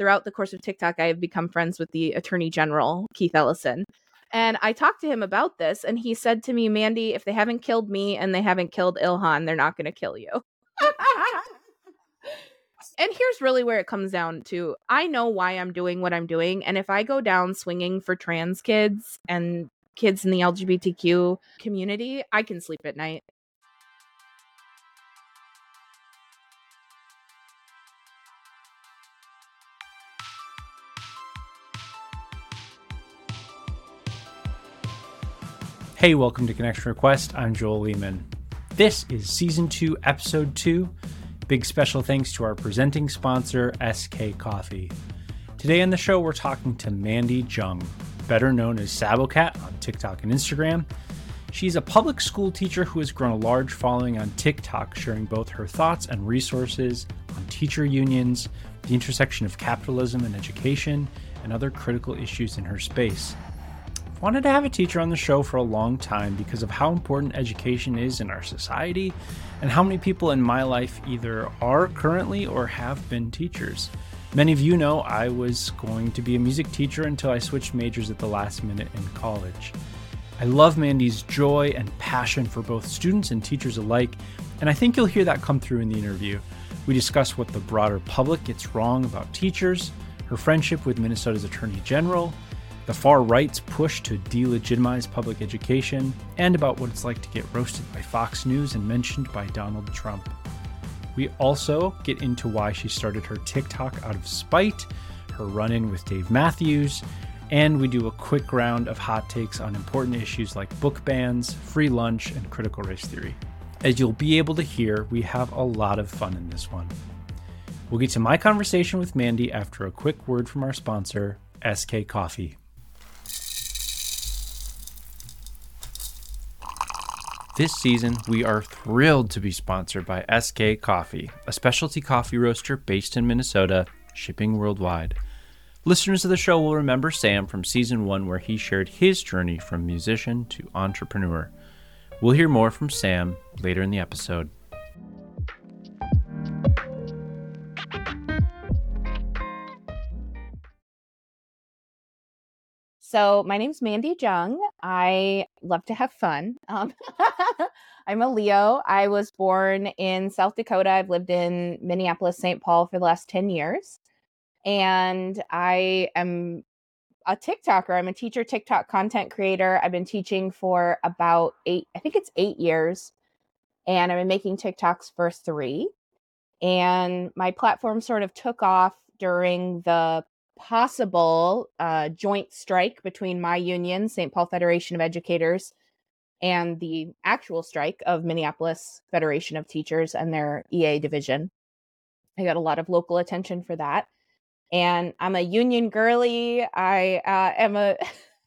throughout the course of TikTok, I have become friends with the Attorney General, Keith Ellison. And I talked to him about this, and he said to me, Mandi, if they haven't killed me and they haven't killed Ilhan, they're not going to kill you. and here's really where it comes down to I know why I'm doing what I'm doing. And if I go down swinging for trans kids and kids in the LGBTQ community, I can sleep at night. Hey, welcome to Connection Request. I'm Joel Lehman. This is Season 2, Episode 2. Big special thanks to our presenting sponsor, SK Coffee. Today on the show, we're talking to Mandi Jung, better known as Sabocat on TikTok and Instagram. She's a public school teacher who has grown a large following on TikTok, sharing both her thoughts and resources on teacher unions, the intersection of capitalism and education, and other critical issues in her space wanted to have a teacher on the show for a long time because of how important education is in our society and how many people in my life either are currently or have been teachers. Many of you know I was going to be a music teacher until I switched majors at the last minute in college. I love Mandi's joy and passion for both students and teachers alike, and I think you'll hear that come through in the interview. We discuss what the broader public gets wrong about teachers, her friendship with Minnesota's Attorney General, the far right's push to delegitimize public education, and about what it's like to get roasted by Fox News and mentioned by Donald Trump. We also get into why she started her TikTok out of spite, her run in with Dave Matthews, and we do a quick round of hot takes on important issues like book bans, free lunch, and critical race theory. As you'll be able to hear, we have a lot of fun in this one. We'll get to my conversation with Mandi after a quick word from our sponsor, SK Coffee. This season, we are thrilled to be sponsored by SK Coffee, a specialty coffee roaster based in Minnesota, shipping worldwide. Listeners of the show will remember Sam from season one, where he shared his journey from musician to entrepreneur. We'll hear more from Sam later in the episode. So my name's Mandi Jung. I love to have fun. Um, I'm a Leo. I was born in South Dakota. I've lived in Minneapolis, St. Paul for the last 10 years. And I am a TikToker. I'm a teacher, TikTok content creator. I've been teaching for about eight, I think it's eight years. And I've been making TikToks for three. And my platform sort of took off during the possible uh, joint strike between my union, St. Paul Federation of Educators, and the actual strike of Minneapolis Federation of Teachers and their EA division. I got a lot of local attention for that. And I'm a union girly. I uh, am a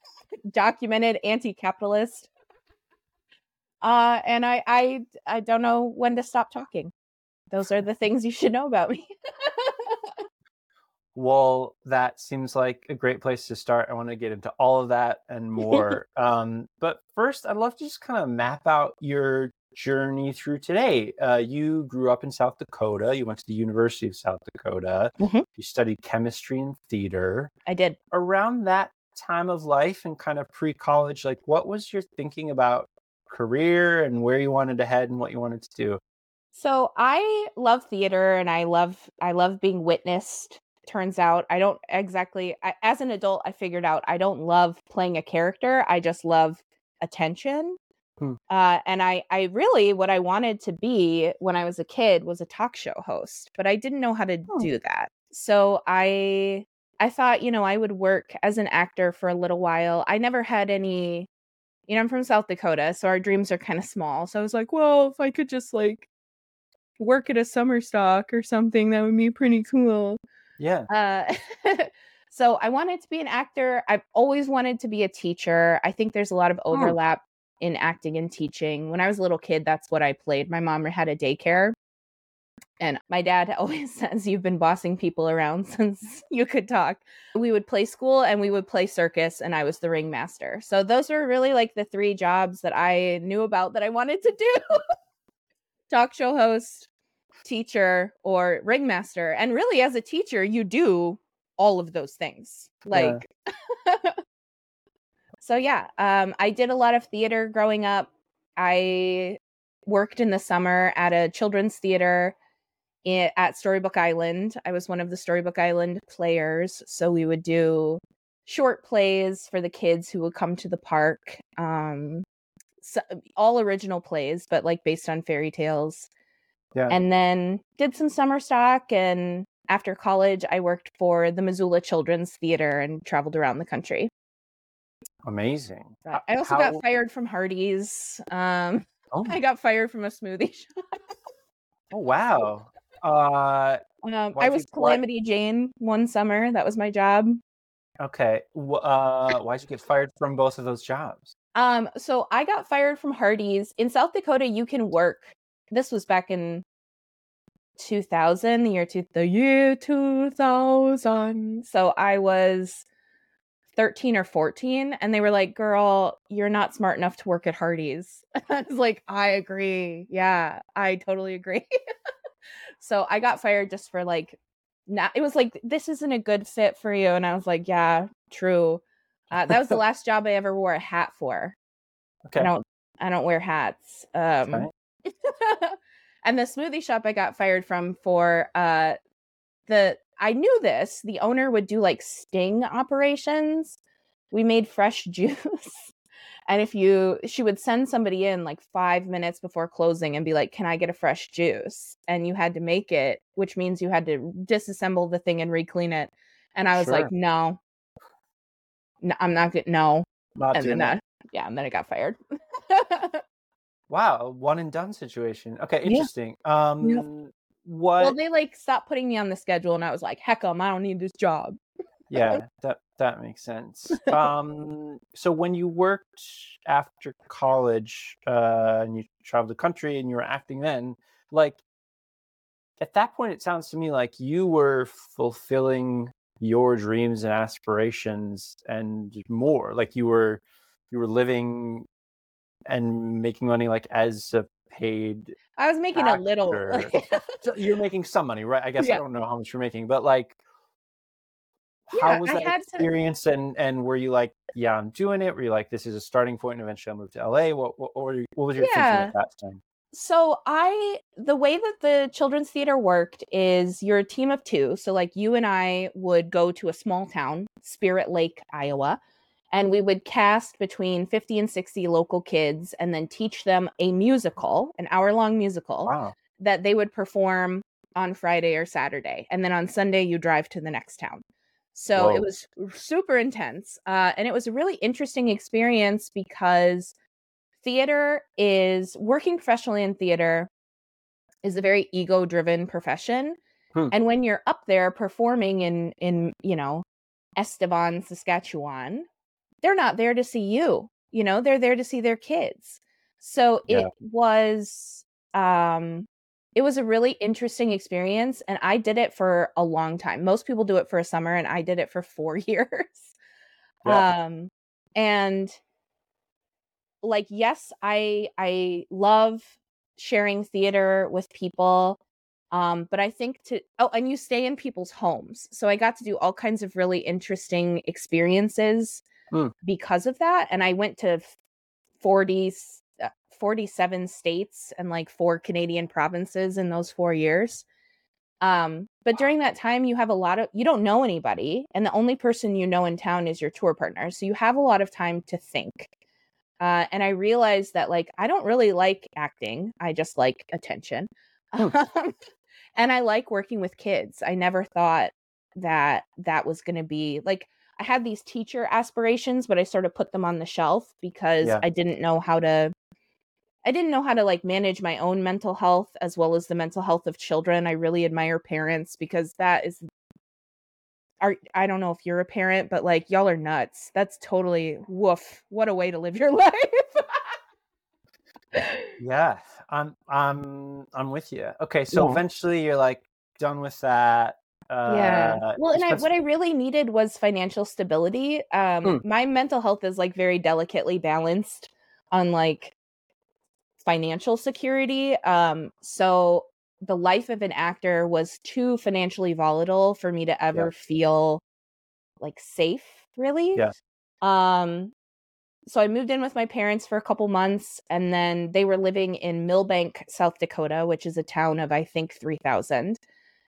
documented anti-capitalist. Uh, and I, I I don't know when to stop talking. Those are the things you should know about me. Well, that seems like a great place to start. I want to get into all of that and more. um, but first, I'd love to just kind of map out your journey through today. Uh, you grew up in South Dakota. You went to the University of South Dakota. Mm-hmm. You studied chemistry and theater. I did. Around that time of life and kind of pre college, like what was your thinking about career and where you wanted to head and what you wanted to do? So I love theater and I love I love being witnessed turns out i don't exactly I, as an adult i figured out i don't love playing a character i just love attention. Hmm. uh, and i i really what i wanted to be when i was a kid was a talk show host but i didn't know how to oh. do that. So i i thought you know i would work as an actor for a little while. I never had any you know i'm from south dakota so our dreams are kind of small. So i was like well if i could just like work at a summer stock or something that would be pretty cool yeah. Uh, so I wanted to be an actor. I've always wanted to be a teacher. I think there's a lot of oh. overlap oh. in acting and teaching. When I was a little kid, that's what I played. My mom had a daycare. And my dad always says, You've been bossing people around since you could talk. We would play school and we would play circus, and I was the ringmaster. So, those were really like the three jobs that I knew about that I wanted to do talk show host, teacher or ringmaster. And really, as a teacher, you do all of those things. Like So yeah, um I did a lot of theater growing up. I worked in the summer at a children's theater at Storybook Island. I was one of the Storybook Island players, so we would do short plays for the kids who would come to the park. Um so, all original plays, but like based on fairy tales. Yeah. And then did some summer stock and after college I worked for the Missoula Children's Theater and traveled around the country. Amazing. But I also how- got fired from Hardee's. Um Oh, I got fired from a smoothie shop. oh wow. Uh, Um, I was Calamity Jane one summer. That was my job. okay. Uh, why'd you get fired from both of those jobs? Um, so I got fired from Hardee's. In South Dakota, you can work. This was back in 2000, the year two, the year 2000. So I was 13 or 14, and they were like, "Girl, you're not smart enough to work at Hardee's." I was like, "I agree. Yeah, I totally agree." so I got fired just for like, not. It was like this isn't a good fit for you, and I was like, "Yeah, true." Uh, that was the last job I ever wore a hat for. Okay. I don't I don't wear hats. Um. and the smoothie shop I got fired from for uh the I knew this. The owner would do like sting operations. We made fresh juice. and if you she would send somebody in like 5 minutes before closing and be like, "Can I get a fresh juice?" And you had to make it, which means you had to disassemble the thing and re-clean it. And I was Sure. like, "No. No, I'm not good. No." Not and then that. yeah, and then I got fired. Wow, one and done situation. Okay, Yeah. interesting. Um, what? well, they like stopped putting me on the schedule, and I was like, "Heck 'em, I don't need this job." yeah, that that makes sense. Um, so when you worked after college, uh, and you traveled the country and you were acting then, like at that point, it sounds to me like you were fulfilling your dreams and aspirations and more. Like you were you were living and making money like as a paid I was making a little. So you're making some money, right? I guess Yeah. I don't know how much you're making, but like, Yeah, how was I that to- experience? And and were you like, yeah, I'm doing it? Were you like, this is a starting point, and eventually I'll move to LA? What what, what, you, what was your Yeah. thinking at that time? so I, the way that the children's theater worked is you're a team of two. So like you and I would go to a small town, Spirit Lake, Iowa, and we would cast between 50 and 60 local kids and then teach them a musical, an hour long musical. Wow, that they would perform on Friday or Saturday. And then on Sunday, you drive to the next town. So Whoa. it was super intense. Uh, and it was a really interesting experience because theater is working professionally in theater is a very ego driven profession. Hmm. And when you're up there performing in, in, you know, Estevan, Saskatchewan, they're not there to see you. You know, they're there to see their kids. So it Yeah. was um it was a really interesting experience and I did it for a long time. Most people do it for a summer and I did it for 4 years. Yeah. Um and like yes, I I love sharing theater with people. Um, but I think to oh, and you stay in people's homes. So I got to do all kinds of really interesting experiences Hmm. because of that. And I went to 40, s- uh, 47 states and like four Canadian provinces in those four years. Um, but during that time, you have a lot of, you don't know anybody, and the only person you know in town is your tour partner. So you have a lot of time to think. Uh, and I realized that like I don't really like acting. I just like attention. Hmm. and I like working with kids. I never thought that that was going to be like I had these teacher aspirations, but I sort of put them on the shelf because Yeah. I didn't know how to I didn't know how to like manage my own mental health as well as the mental health of children. I really admire parents because that is are I don't know if you're a parent, but like y'all are nuts. That's totally woof. What a way to live your life. yeah, I'm I'm I'm with you. Okay, so Yeah. eventually you're like done with that. Uh, yeah. Well, and I, what I really needed was financial stability. Um, Hmm. my mental health is like very delicately balanced on like financial security. Um, so the life of an actor was too financially volatile for me to ever yeah. feel like safe, really. Yeah. Um so I moved in with my parents for a couple months and then they were living in Milbank, South Dakota, which is a town of I think 3000.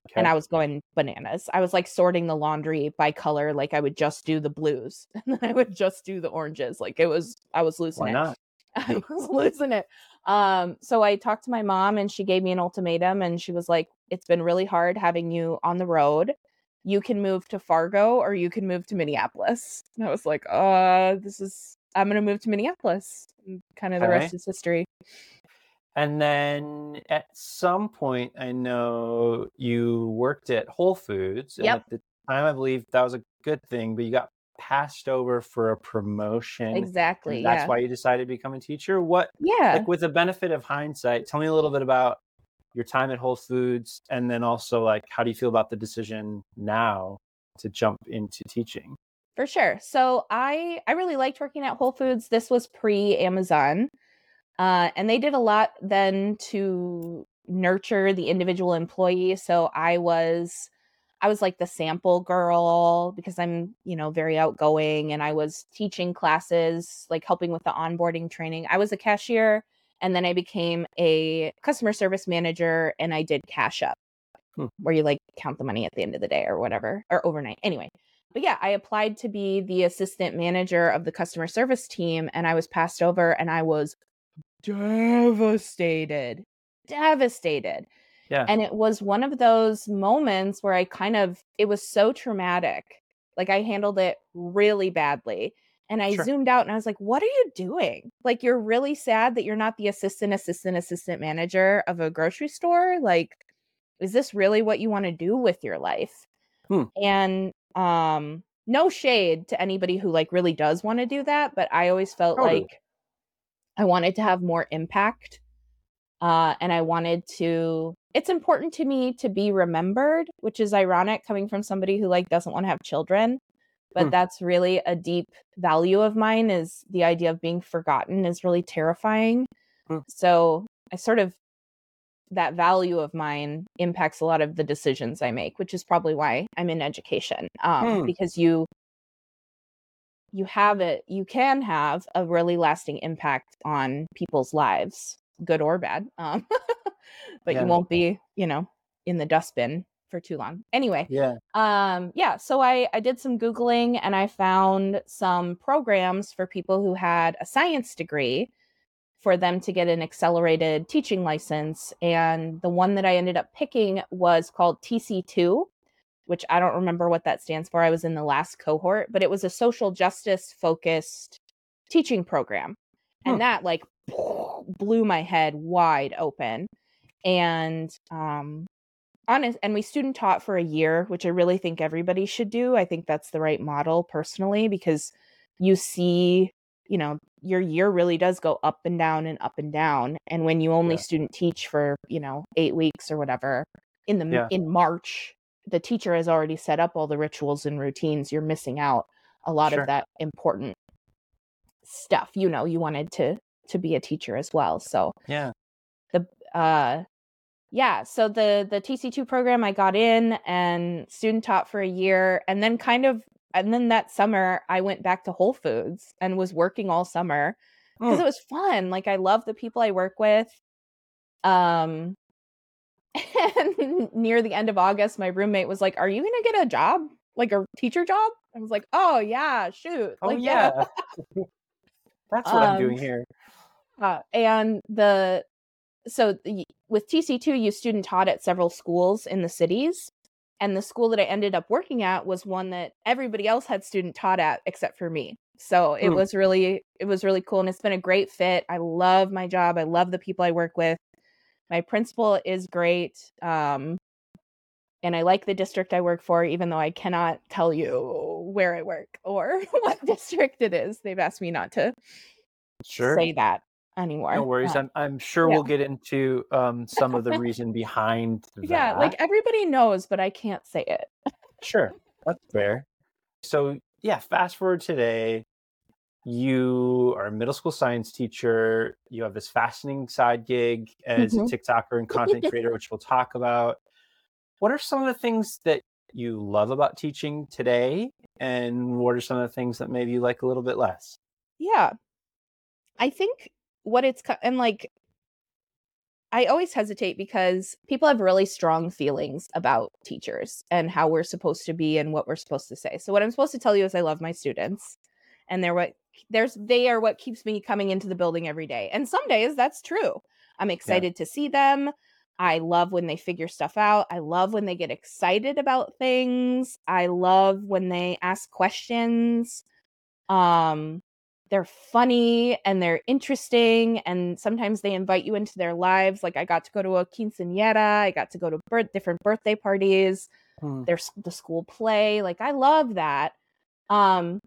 Okay. And I was going bananas. I was like sorting the laundry by color like I would just do the blues and then I would just do the oranges. Like it was I was losing Why it. Not? I was losing it. Um so I talked to my mom and she gave me an ultimatum and she was like it's been really hard having you on the road you can move to Fargo or you can move to Minneapolis. And I was like, uh, this is I'm gonna move to Minneapolis. And kind of the All rest right. is history. And then at some point, I know you worked at Whole Foods. Yep. And at the time, I believe that was a good thing, but you got passed over for a promotion. Exactly. That's yeah. why you decided to become a teacher. What? Yeah. Like with the benefit of hindsight, tell me a little bit about your time at Whole Foods, and then also like how do you feel about the decision now to jump into teaching? For sure. So I I really liked working at Whole Foods. This was pre Amazon, uh, and they did a lot then to nurture the individual employee. So I was I was like the sample girl because I'm, you know, very outgoing and I was teaching classes, like helping with the onboarding training. I was a cashier and then I became a customer service manager and I did cash up, hmm. where you like count the money at the end of the day or whatever, or overnight. Anyway, but yeah, I applied to be the assistant manager of the customer service team and I was passed over and I was devastated. Devastated. Yeah. And it was one of those moments where I kind of, it was so traumatic. Like I handled it really badly. And I sure. zoomed out and I was like, what are you doing? Like, you're really sad that you're not the assistant, assistant, assistant manager of a grocery store. Like, is this really what you want to do with your life? Hmm. And um, no shade to anybody who like really does want to do that, but I always felt totally. like I wanted to have more impact. Uh, and I wanted to it's important to me to be remembered, which is ironic coming from somebody who like doesn't want to have children but hmm. that's really a deep value of mine is the idea of being forgotten is really terrifying hmm. so i sort of that value of mine impacts a lot of the decisions i make which is probably why i'm in education um, hmm. because you you have it you can have a really lasting impact on people's lives good or bad um, but yeah. you won't be you know in the dustbin for too long. Anyway, yeah. Um yeah, so I I did some googling and I found some programs for people who had a science degree for them to get an accelerated teaching license and the one that I ended up picking was called TC2 which I don't remember what that stands for. I was in the last cohort, but it was a social justice focused teaching program. And that like blew my head wide open. And um honest and we student taught for a year which i really think everybody should do i think that's the right model personally because you see you know your year really does go up and down and up and down and when you only yeah. student teach for you know 8 weeks or whatever in the yeah. in march the teacher has already set up all the rituals and routines you're missing out a lot sure. of that important stuff you know you wanted to to be a teacher as well so yeah the uh yeah so the the tc2 program i got in and student taught for a year and then kind of and then that summer i went back to whole foods and was working all summer because mm. it was fun like i love the people i work with um and near the end of august my roommate was like are you gonna get a job like a teacher job i was like oh yeah shoot oh like, yeah, yeah. that's what um, i'm doing here uh, and the so with TC2, you student taught at several schools in the cities. And the school that I ended up working at was one that everybody else had student taught at except for me. So it mm. was really it was really cool and it's been a great fit. I love my job. I love the people I work with. My principal is great. Um and I like the district I work for even though I cannot tell you where I work or what district it is. They've asked me not to sure. say that anymore. No worries. I'm I'm sure yeah. we'll get into um some of the reason behind that. Yeah, like everybody knows, but I can't say it. sure. That's fair. So yeah, fast forward today. You are a middle school science teacher. You have this fascinating side gig as Mhm. a TikToker and content creator, which we'll talk about. What are some of the things that you love about teaching today? And what are some of the things that maybe you like a little bit less? Yeah. I think what it's and like I always hesitate because people have really strong feelings about teachers and how we're supposed to be and what we're supposed to say. So what I'm supposed to tell you is I love my students and they're what there's they are what keeps me coming into the building every day. And some days that's true. I'm excited to see them. I love when they figure stuff out. I love when they get excited about things. I love when they ask questions. Um they're funny and they're interesting and sometimes they invite you into their lives like i got to go to a quinceañera i got to go to birth, different birthday parties Hmm. there's the school play like i love that um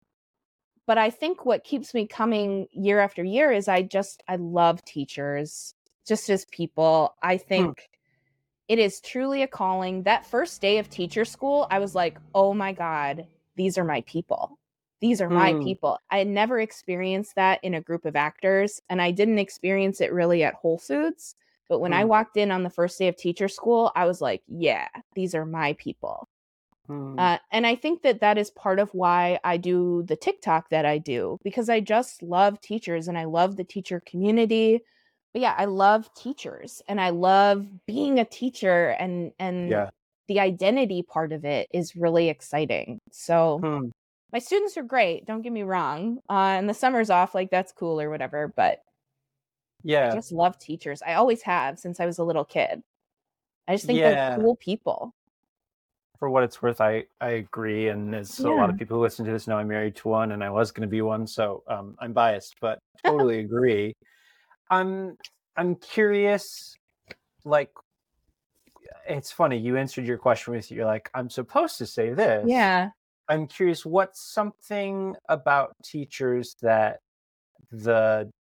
but i think what keeps me coming year after year is i just i love teachers just as people. I think it is truly a calling. That first day of teacher school i was like oh my god these are my people. These are my Hmm. people. I had never experienced that in a group of actors and i didn't experience it really at whole foods but when i Hmm. walked in on the first day of teacher school i was like yeah these are my people Hmm. uh, and I think that that is part of why I do the TikTok that I do because I just love teachers and I love the teacher community. But yeah, I love teachers and I love being a teacher and and yeah. the identity part of it is really exciting. So Hmm. my students are great. Don't get me wrong. Uh, and the summer's off, like that's cool or whatever. But yeah, I just love teachers. I always have since I was a little kid. I just think Yeah. they're cool people. For what it's worth, I, I agree. And as a lot of people who listen to this know, I'm married to one and I was going to be one. So um, I'm biased, but totally agree. I'm, I'm curious, like, it's funny. You answered your question with you're like, I'm supposed to say this. Yeah. I'm curious, what's something about teachers that the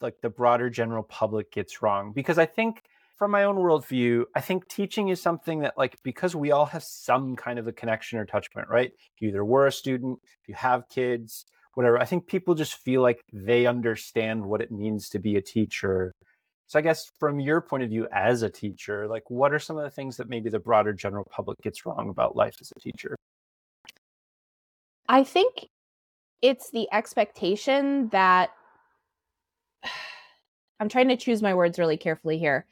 like the broader general public gets wrong? Because I think from my own worldview, I think teaching is something that like because we all have some kind of a connection or touch point, right? You either were a student, you have kids, whatever. I think people just feel like they understand what it means to be a teacher. So I guess from your point of view as a teacher, like what are some of the things that maybe the broader general public gets wrong about life as a teacher? I think it's the expectation that I'm trying to choose my words really carefully here.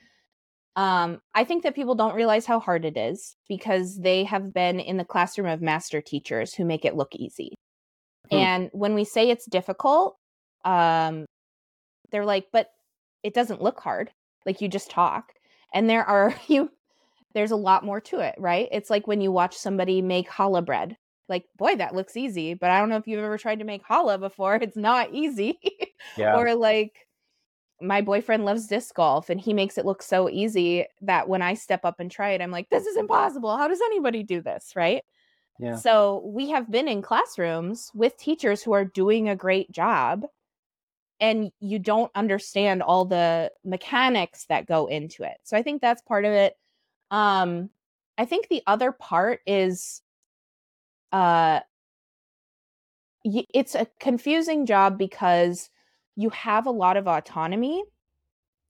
Um, I think that people don't realize how hard it is because they have been in the classroom of master teachers who make it look easy. Hmm. And when we say it's difficult, um, they're like, but it doesn't look hard. Like you just talk. And there are you there's a lot more to it, right? It's like when you watch somebody make challah bread. Like, boy, that looks easy, but I don't know if you've ever tried to make challah before. It's not easy. Yeah. or like my boyfriend loves disc golf and he makes it look so easy that when I step up and try it, I'm like, this is impossible. How does anybody do this? Right. yeah. So we have been in classrooms with teachers who are doing a great job and you don't understand all the mechanics that go into it. So I think that's part of it. Um I think the other part is uh it's a confusing job because you have a lot of autonomy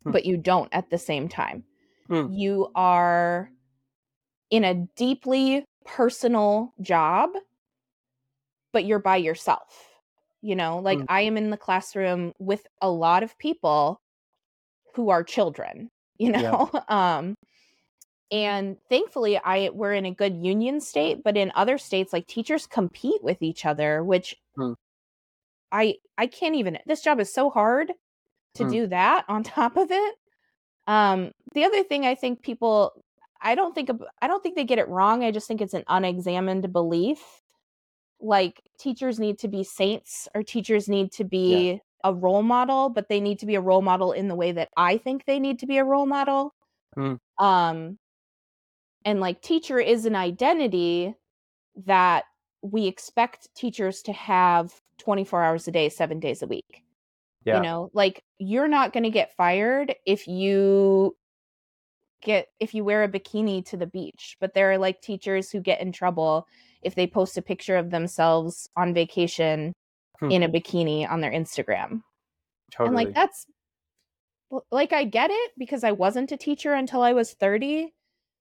Hmm. but you don't at the same time. Hmm. You are in a deeply personal job but you're by yourself. You know, like Hmm. I am in the classroom with a lot of people who are children, you Yeah. know? um and thankfully I we're in a good union state, but in other states like teachers compete with each other, which. I I can't even this job is so hard to Hmm. do that on top of it. Um the other thing I think people I don't think I don't think they get it wrong. I just think it's an unexamined belief. Like teachers need to be saints or teachers need to be a role model, but they need to be a role model in the way that I think they need to be a role model. Hmm. Um and like teacher is an identity that we expect teachers to have 24 hours a day, 7 days a week. Yeah. You know, like you're not going to get fired if you get if you wear a bikini to the beach, but there are like teachers who get in trouble if they post a picture of themselves on vacation hmm. in a bikini on their Instagram. Totally. And like that's like I get it because I wasn't a teacher until I was 30.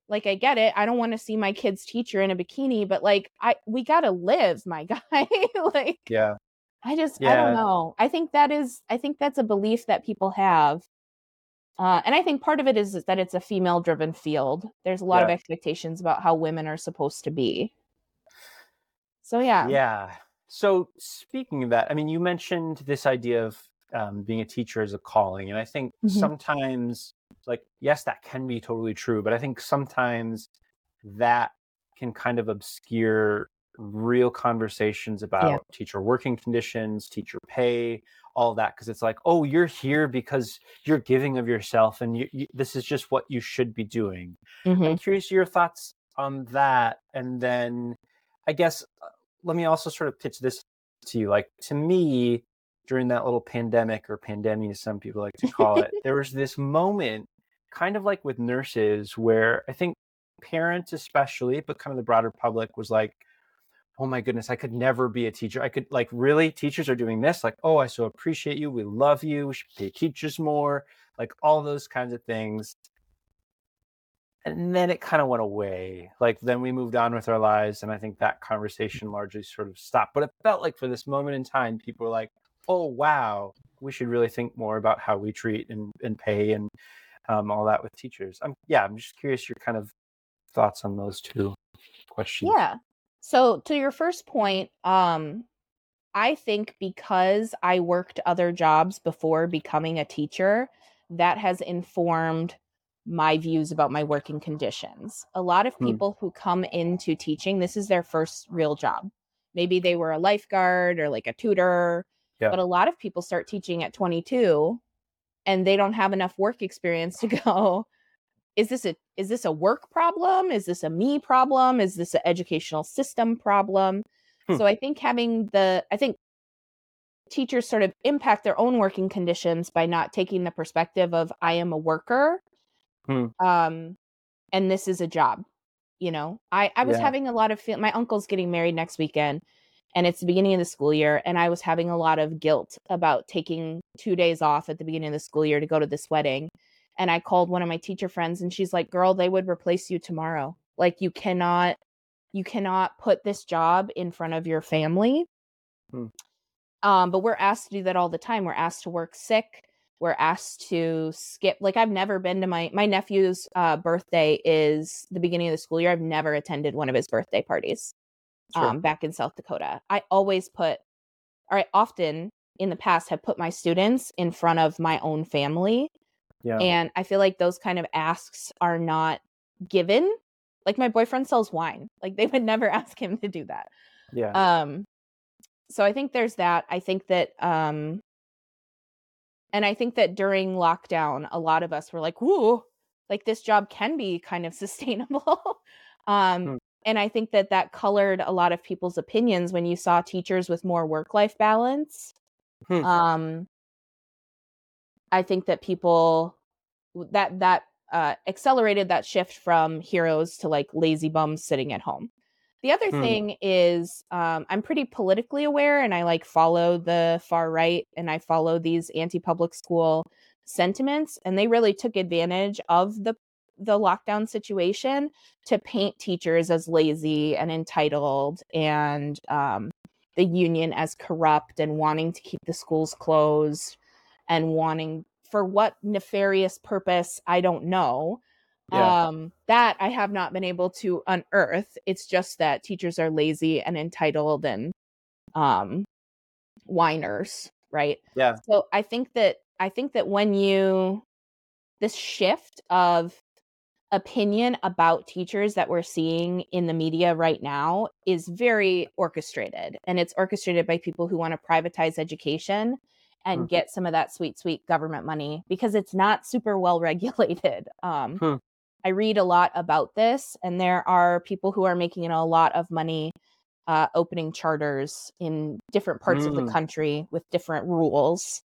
Like I get it. I don't want to see my kid's teacher in a bikini, but like I we got to live, my guy. like Yeah. I just yeah. I don't know. I think that is I think that's a belief that people have. Uh, and I think part of it is, is that it's a female driven field. There's a lot yeah. of expectations about how women are supposed to be. So yeah. Yeah. So speaking of that, I mean, you mentioned this idea of um, being a teacher as a calling, and I think mm-hmm. sometimes, like, yes, that can be totally true, but I think sometimes that can kind of obscure real conversations about yeah. teacher working conditions, teacher pay, all that, because it's like, oh, you're here because you're giving of yourself, and you, you, this is just what you should be doing. Mm-hmm. I'm curious your thoughts on that, and then I guess uh, let me also sort of pitch this to you. Like to me, during that little pandemic or pandemic, as some people like to call it, there was this moment, kind of like with nurses, where I think parents, especially, but kind of the broader public, was like, oh my goodness, I could never be a teacher. I could like really teachers are doing this. Like, oh, I so appreciate you. We love you. We should pay teachers more. Like all those kinds of things and then it kind of went away like then we moved on with our lives and i think that conversation largely sort of stopped but it felt like for this moment in time people were like oh wow we should really think more about how we treat and, and pay and um, all that with teachers i'm yeah i'm just curious your kind of thoughts on those two questions yeah so to your first point um i think because i worked other jobs before becoming a teacher that has informed my views about my working conditions. A lot of hmm. people hmm. who come into teaching, this is their first real job. Maybe they were a lifeguard or like a tutor, yeah. but a lot of people start teaching at 22 and they don't have enough work experience to go is this a is this a work problem? Is this a me problem? Is this an educational system problem? Hmm. So I think having the I think teachers sort of impact their own working conditions by not taking the perspective of I am a worker Hmm. Um, and this is a job. You know, I I was yeah. having a lot of feel. My uncle's getting married next weekend, and it's the beginning of the school year, and I was having a lot of guilt about taking two days off at the beginning of the school year to go to this wedding. And I called one of my teacher friends, and she's like, "Girl, they would replace you tomorrow. Like you cannot." You cannot put this job in front of your family. Hmm. Um, but we're asked to do that all the time. We're asked to work sick we're asked to skip like i've never been to my my nephew's uh, birthday is the beginning of the school year i've never attended one of his birthday parties sure. um, back in south dakota i always put or i often in the past have put my students in front of my own family yeah. and i feel like those kind of asks are not given like my boyfriend sells wine like they would never ask him to do that yeah um so i think there's that i think that um and I think that during lockdown, a lot of us were like, whoa, like this job can be kind of sustainable. um, hmm. And I think that that colored a lot of people's opinions when you saw teachers with more work life balance. Hmm. Um, I think that people that that uh, accelerated that shift from heroes to like lazy bums sitting at home. The other hmm. thing is, um, I'm pretty politically aware and I like follow the far right and I follow these anti public school sentiments. And they really took advantage of the the lockdown situation to paint teachers as lazy and entitled and um, the union as corrupt and wanting to keep the schools closed and wanting for what nefarious purpose I don't know yeah. Um, that I have not been able to unearth. It's just that teachers are lazy and entitled and um whiners, right? Yeah. So I think that I think that when you this shift of opinion about teachers that we're seeing in the media right now is very orchestrated and it's orchestrated by people who want to privatize education and mm. get some of that sweet sweet government money because it's not super well regulated um, hmm. I read a lot about this, and there are people who are making a lot of money uh, opening charters in different parts mm. of the mm. country with different rules.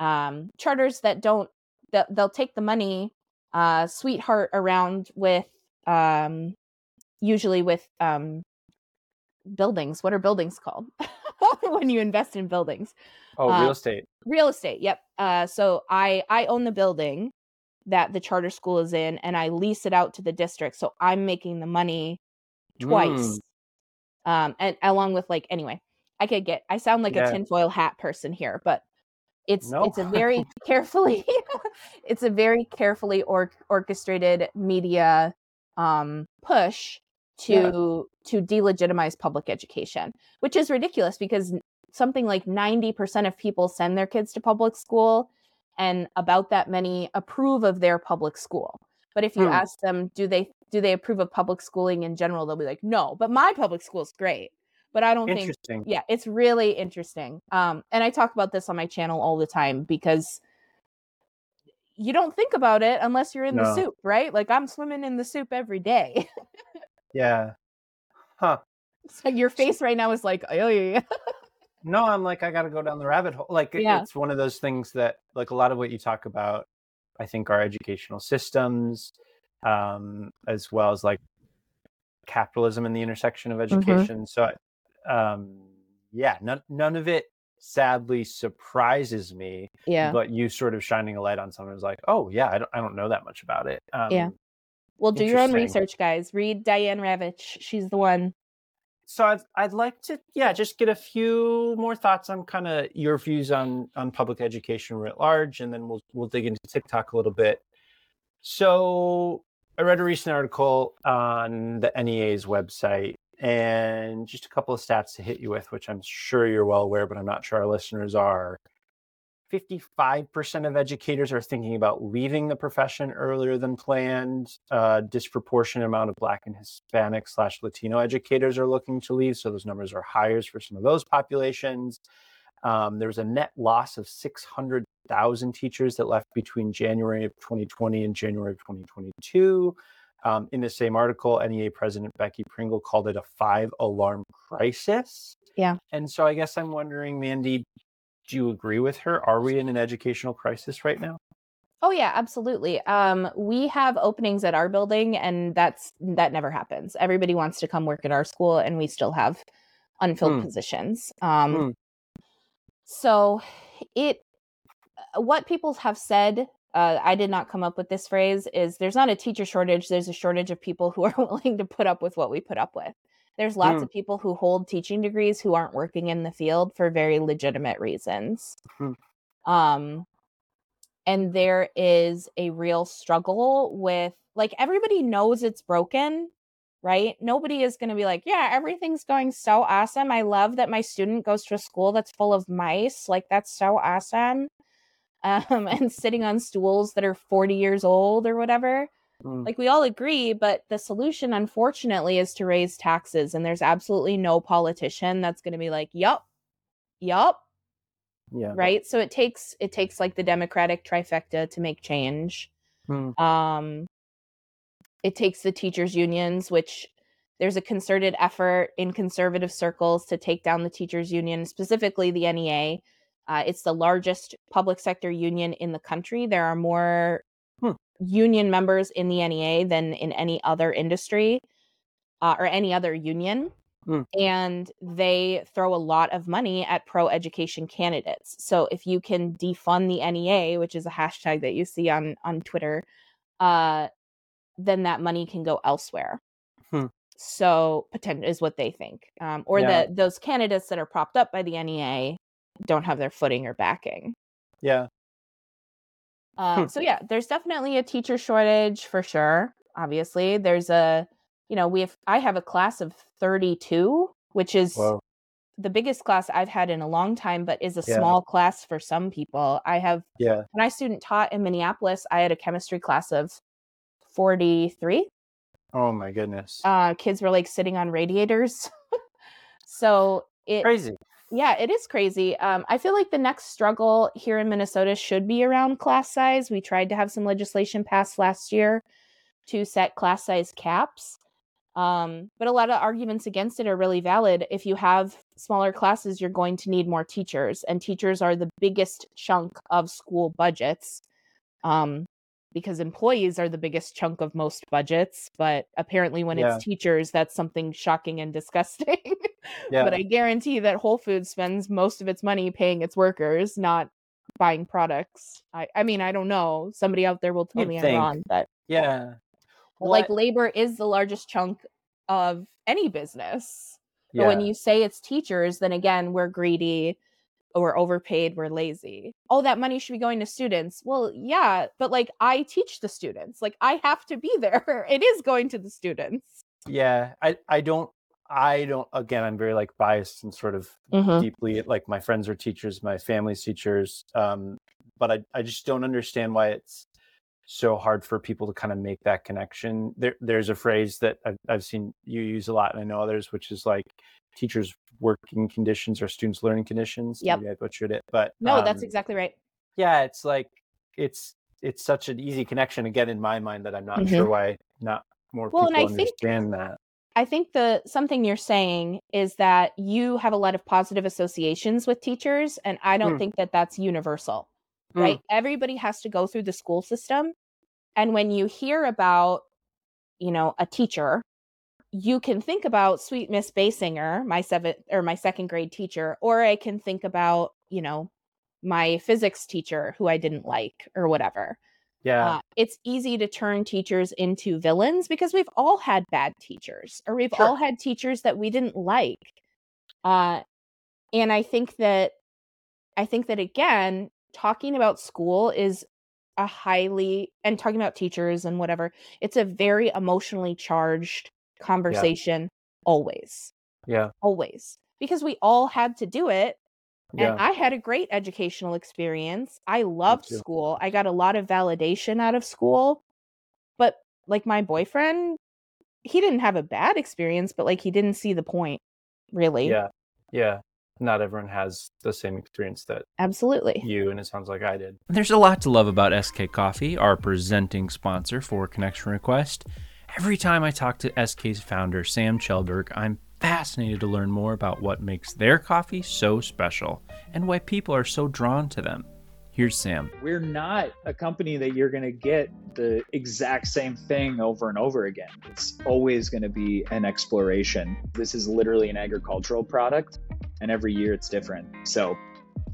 Um, charters that don't that they'll take the money, uh, sweetheart around with um, usually with um, buildings. What are buildings called? when you invest in buildings. Oh, Uh, real estate. Real estate. Yep. Uh, so I I own the building that the charter school is in, and I lease it out to the district. So I'm making the money twice. Um, and along with like anyway, I could get. I sound like Yeah. a tinfoil hat person here, but it's No. it's a very carefully it's a very carefully or- orchestrated media um push to Yeah. to delegitimize public education which is ridiculous because something like 90% of people send their kids to public school and about that many approve of their public school but if you Hmm. ask them do they do they approve of public schooling in general they'll be like no but my public school's great but i don't think Interesting. yeah it's really interesting um and i talk about this on my channel all the time because you don't think about it unless you're in the soup right like i'm swimming in the soup every day Yeah. Huh. so your face right now is like oh yeah No, I'm like, I got to go down the rabbit hole. Like, Yeah. it's one of those things that, like, a lot of what you talk about, I think, are educational systems, um, as well as like capitalism and the intersection of education. So, um, yeah, none, none of it sadly surprises me, yeah but you sort of shining a light on someone who's like, oh, yeah, I don't, I don't know that much about it. Um, Yeah. well do your own research guys read diane ravitch she's the one so I'd, I'd like to yeah just get a few more thoughts on kind of your views on on public education writ large and then we'll we'll dig into tiktok a little bit. So i read a recent article on the nea's website and just a couple of stats to hit you with which i'm sure you're well aware but i'm not sure our listeners are 55% of educators are thinking about leaving the profession earlier than planned. A disproportionate amount of Black and Hispanic slash Latino educators are looking to leave. So those numbers are higher for some of those populations. Um, there was a net loss of 600,000 teachers that left between January of 2020 and January of 2022. Um, in the same article, NEA President Becky Pringle called it a five alarm crisis. Yeah. And so I guess I'm wondering, Mandi, do you agree with her? Are we in an educational crisis right now? Oh yeah, absolutely. Um, we have openings at our building, and that's that never happens. Everybody wants to come work at our school, and we still have unfilled Hmm. positions. Um, Hmm. so it, uh, what people have said, uh, I did not come up with this phrase. Is there's not a teacher shortage. There's a shortage of people who are willing to put up with what we put up with. There's lots Hmm. of people who hold teaching degrees who aren't working in the field for very legitimate reasons. Hmm. Um, and there is a real struggle with like everybody knows it's broken right nobody is going to be like yeah everything's going so awesome i love that my student goes to a school that's full of mice like that's so awesome um and sitting on stools that are 40 years old or whatever Mm. like we all agree but the solution unfortunately is to raise taxes and there's absolutely no politician that's going to be like yup yup yeah. right so it takes it takes like the democratic trifecta to make change Hmm. um it takes the teachers unions which there's a concerted effort in conservative circles to take down the teachers union specifically the NEA uh, it's the largest public sector union in the country there are more Hmm. Union members in the NEA than in any other industry uh, or any other union Hmm. and they throw a lot of money at pro education candidates so if you can defund the NEA which is a hashtag that you see on on Twitter uh then that money can go elsewhere. Hmm. So potent is what they think, um, or Yeah. that those candidates that are propped up by the NEA don't have their footing or backing. Yeah. Uh, Hmm. So yeah, there's definitely a teacher shortage for sure. Obviously, there's a, you know, we have I have a class of 32, which is Whoa. the biggest class I've had in a long time, but is a Yeah. small class for some people. I have Yeah. when I student taught in Minneapolis, I had a chemistry class of 43 Oh my goodness. uh kids were like sitting on radiators so it Crazy. Yeah it is crazy um i feel like the next struggle here in minnesota should be around class size we tried to have some legislation passed last year to set class size caps um but a lot of arguments against it are really valid if you have smaller classes you're going to need more teachers and teachers are the biggest chunk of school budgets um because employees are the biggest chunk of most budgets. But apparently, when Yeah. it's teachers, that's something shocking and disgusting. Yeah. But I guarantee that Whole Foods spends most of its money paying its workers, not buying products. I, I mean, I don't know. Somebody out there will tell You'd me think. I'm wrong, but yeah. like labor is the largest chunk of any business. But when you say it's teachers, then again, we're greedy, we're overpaid, we're lazy. Oh, that money should be going to students. Well, yeah, but like I teach the students. Like I have to be there. It is going to the students. yeah. I I don't I don't again I'm very like biased and sort of Mhm. deeply like my friends are teachers, my family's teachers. Um but I I just don't understand why it's so hard for people to kind of make that connection. There there's a phrase that I've I've seen you use a lot and I know others, which is like teachers working conditions or students learning conditions. Maybe I butchered it. But No, that's um, exactly right. yeah it's like it's it's such an easy connection again in my mind that i'm not Mhm. sure why not more Well, and people I think- understand that I think the something you're saying is that you have a lot of positive associations with teachers, and I don't Hmm. think that that's universal. Hmm. Right? Everybody has to go through the school system, and when you hear about, you know, a teacher, you can think about sweet Miss Basinger, my seventh or my second grade teacher, or I can think about, you know, my physics teacher who I didn't like or whatever. yeah Uh, it's easy to turn teachers into villains because we've all had bad teachers or we've Sure. all had teachers that we didn't like. Uh, and I think that, I think that again, talking about school is a highly, and talking about teachers and whatever, it's a very emotionally charged conversation always, yeah always, because we all had to do it yeah and I had a great educational experience. I loved school. I got a lot of validation out of school. But like my boyfriend, he didn't have a bad experience, but like he didn't see the point, really. yeah yeah not everyone has the same experience that Absolutely. you and it sounds like i did There's a lot to love about SK Coffee, our presenting sponsor for Connection Request. Every time I talk to SK's founder, Sam Kjellberg, I'm fascinated to learn more about what makes their coffee so special and why people are so drawn to them. Here's Sam. We're not a company that you're going to get the exact same thing over and over again. It's always going to be an exploration. This is literally an agricultural product, and every year it's different. So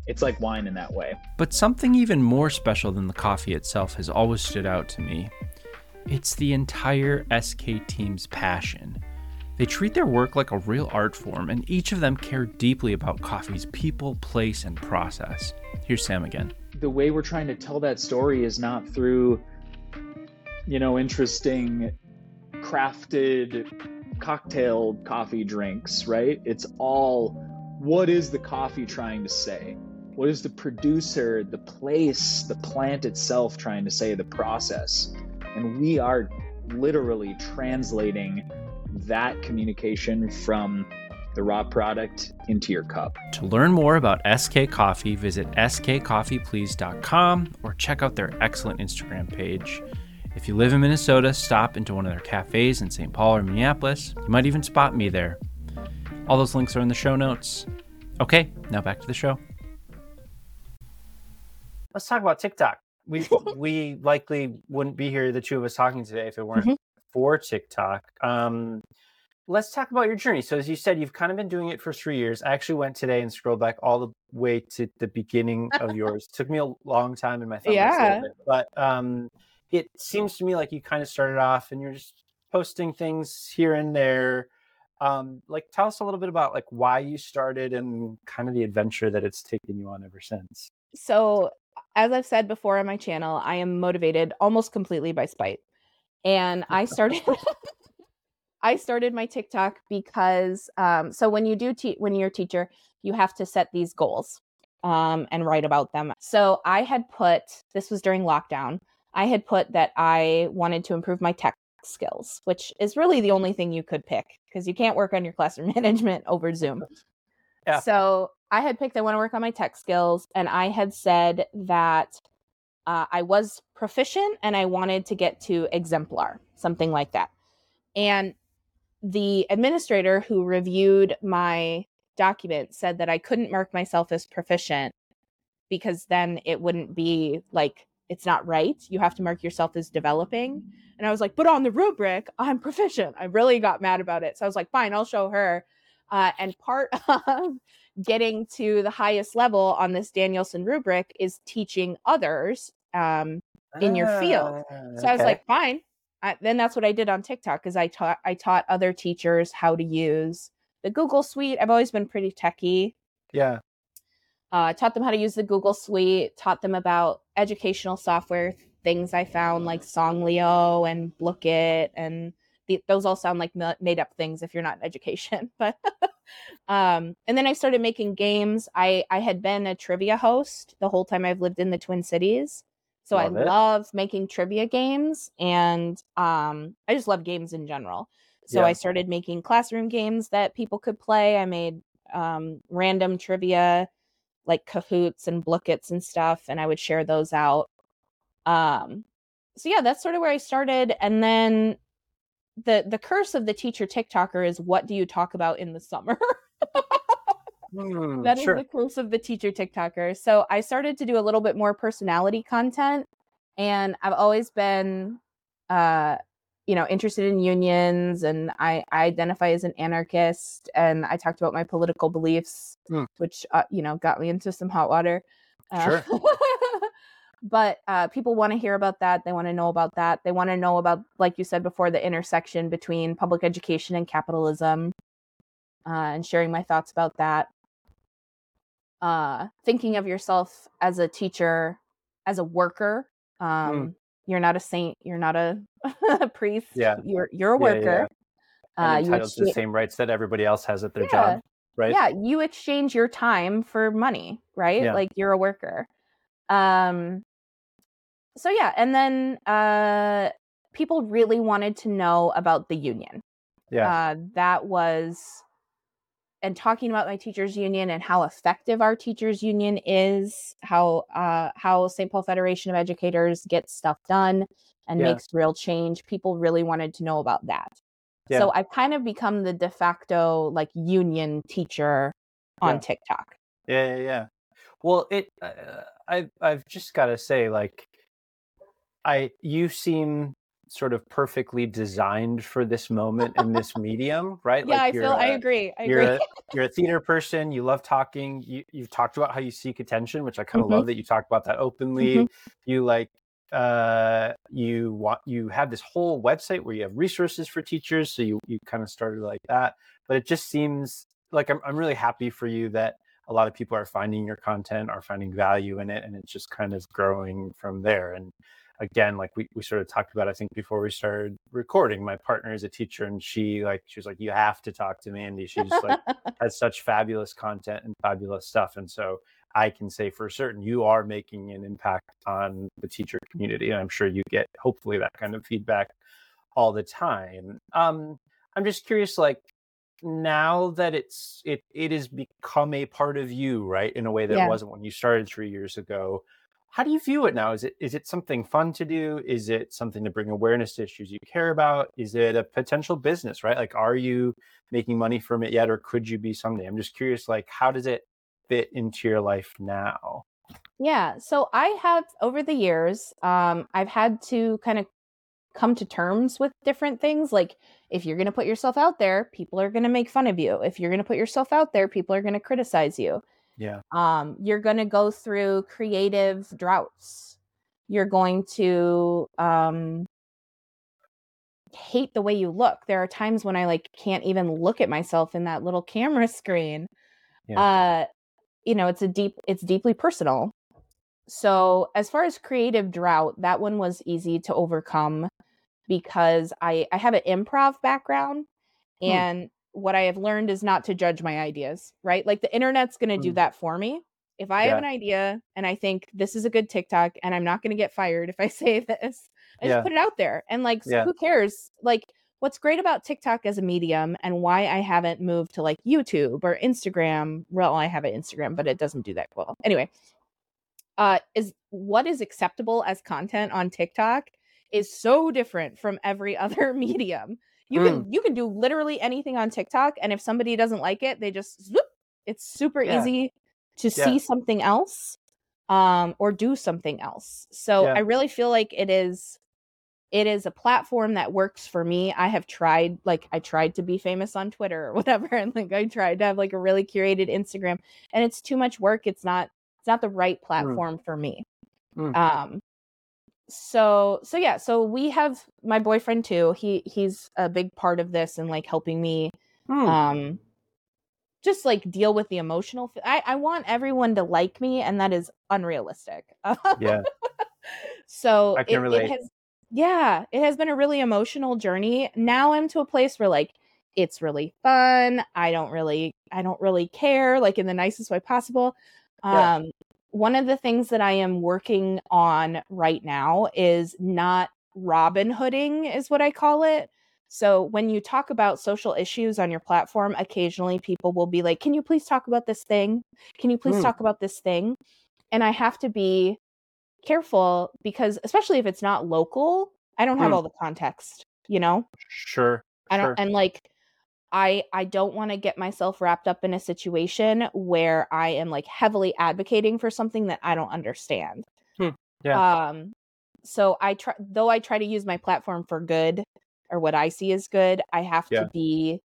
it's like wine in that way. But something even more special than the coffee itself has always stood out to me. It's the entire SK team's passion. They treat their work like a real art form, and each of them care deeply about coffee's people, place, and process. Here's Sam again. The way we're trying to tell that story is not through, you know, interesting crafted cocktail coffee drinks, right? It's all what is the coffee trying to say? What is the producer, the place, the plant itself trying to say, the process? And we are literally translating that communication from the raw product into your cup. To learn more about SK Coffee, visit skcoffeeplease.com or check out their excellent Instagram page. If you live in Minnesota, stop into one of their cafes in St. Paul or Minneapolis. You might even spot me there. All those links are in the show notes. Okay, now back to the show. let's talk about tiktok we we likely wouldn't be here the two of us talking today if it weren't Mhm. for tiktok um let's talk about your journey. So as you said you've kind of been doing it for three years. I actually went today and scrolled back all the way to the beginning of yours. Took me a long time in my thumb Yeah. but um it seems to me like you kind of started off and you're just posting things here and there. Um like tell us a little bit about like why you started and kind of the adventure that it's taken you on ever since. So, as I've said before on my channel, I am motivated almost completely by spite. And I started I started my TikTok because um so when you do te- when you're a teacher, you have to set these goals um and write about them. So, I had put this was during lockdown. I had put that I wanted to improve my tech skills, which is really the only thing you could pick because you can't work on your classroom management over Zoom. Yeah. So I had picked I want to work on my tech skills, and I had said that uh, I was proficient and I wanted to get to exemplar, something like that. And the administrator who reviewed my document said that I couldn't mark myself as proficient because then it wouldn't be like it's not right. You have to mark yourself as developing. And I was like, but on the rubric, I'm proficient. I really got mad about it. So I was like, fine, I'll show her. Uh, and part of getting to the highest level on this Danielson rubric is teaching others um, in your field. So I was okay. like, fine. I, then that's what I did on TikTok because I taught I taught other teachers how to use the Google Suite. I've always been pretty techy. yeah, Uh, taught them how to use the Google Suite. Taught them about educational software things I found like Songlio and Blooket, and the, those all sound like made up things if you're not in education. But um, and then I started making games. I I had been a trivia host the whole time I've lived in the Twin Cities. So Love I it. love making trivia games and um I just love games in general. So Yeah. I started making classroom games that people could play. I made um random trivia like Kahoots and Blookets and stuff and I would share those out. Um so yeah, that's sort of where I started and then the the curse of the teacher TikToker is what do you talk about in the summer? Hmm, That is sure. the curse of the teacher TikToker. So I started to do a little bit more personality content, and I've always been, uh, you know, interested in unions, and I, I identify as an anarchist, and I talked about my political beliefs, Hmm. which uh, you know got me into some hot water. Uh, Sure. but uh, people want to hear about that. They want to know about that. They want to know about, like you said before, the intersection between public education and capitalism, uh, and sharing my thoughts about that uh thinking of yourself as a teacher as a worker um you're not a saint you're not a, priest Yeah. you're you're a Yeah, yeah, worker And uh you entitled to the same rights that everybody else has at their Yeah. job, right? yeah you exchange your time for money right Yeah. like you're a worker um so yeah and then uh people really wanted to know about the union Yeah. uh, that was and talking about my teachers union and how effective our teachers union is how uh, how st paul federation of educators gets stuff done and Yeah. makes real change people really wanted to know about that Yeah. so i've kind of become the de facto like union teacher on Yeah. tiktok Yeah, yeah, yeah. Well, it. Uh, I I've just got to say, like, I you seem sort of perfectly designed for this moment in this medium, right? yeah like i feel i a- agree i you're agree a, you're a theater person. You love talking. You you've talked about how you seek attention, which I kind of Mhm. love that you talk about that openly. Mhm. You like uh you want you have this whole website where you have resources for teachers so you you kind of started like that but it just seems like I'm, I'm really happy for you that a lot of people are finding your content are finding value in it and it's just kind of growing from there and again like we, we sort of talked about i think before we started recording my partner is a teacher and she like she was like you have to talk to Mandi. She's like has such fabulous content and fabulous stuff. And so i can say for certain you are making an impact on the teacher community and i'm sure you get hopefully that kind of feedback all the time. Um i'm just curious like now that it's it it has become a part of you right in a way that Yeah. it wasn't when you started three years ago how do you view it now is it is it something fun to do is it something to bring awareness to issues you care about is it a potential business right like are you making money from it yet or could you be someday i'm just curious like how does it fit into your life now Yeah. So I have over the years, um, I've had to kind of come to terms with different things. Like if you're going to put yourself out there, people are going to make fun of you. If you're going to put yourself out there, people are going to criticize you. Yeah Um, you're going to go through creative droughts. You're going to um, hate the way you look. There are times when I like can't even look at myself in that little camera screen. Yeah. Uh, you know, it's a deep, it's deeply personal. So as far as creative drought, that one was easy to overcome because I I have an improv background, Hmm. and what I have learned is not to judge my ideas. Right, like the internet's going to do Hmm. that for me. If I Yeah. have an idea and I think this is a good TikTok and I'm not going to get fired if I say this, I Yeah. just put it out there. And like, Yeah. who cares? Like, what's great about TikTok as a medium and why I haven't moved to like YouTube or Instagram. Well, I have an Instagram, but it doesn't do that well. Anyway, uh, is what is acceptable as content on TikTok is so different from every other medium. You can you can do literally anything on TikTok, and if somebody doesn't like it, they just zoop. It's super Yeah. easy to Yeah. see something else. um or do something else so Yeah. i really feel like it is it is a platform that works for me i have tried like i tried to be famous on twitter or whatever and like i tried to have like a really curated instagram and it's too much work it's not it's not the right platform for me Mm. um so so yeah so we have my boyfriend too he he's a big part of this and like helping me Hmm. um just like deal with the emotional f- I, I want everyone to like me and that is unrealistic yeah. so I can it, relate. it has yeah it has been a really emotional journey now i'm to a place where like it's really fun i don't really i don't really care like in the nicest way possible Yeah. One of the things that i am working on right now is not robin hooding is what i call it so when you talk about social issues on your platform occasionally people will be like can you please talk about this thing can you please Hmm. talk about this thing and i have to be careful because especially if it's not local i don't have Hmm. all the context you know Sure. i don't Sure. and like i i don't want to get myself wrapped up in a situation where i am like heavily advocating for something that i don't understand Hmm. Yeah. um so i try though i try to use my platform for good or what i see as good i have Yeah. to be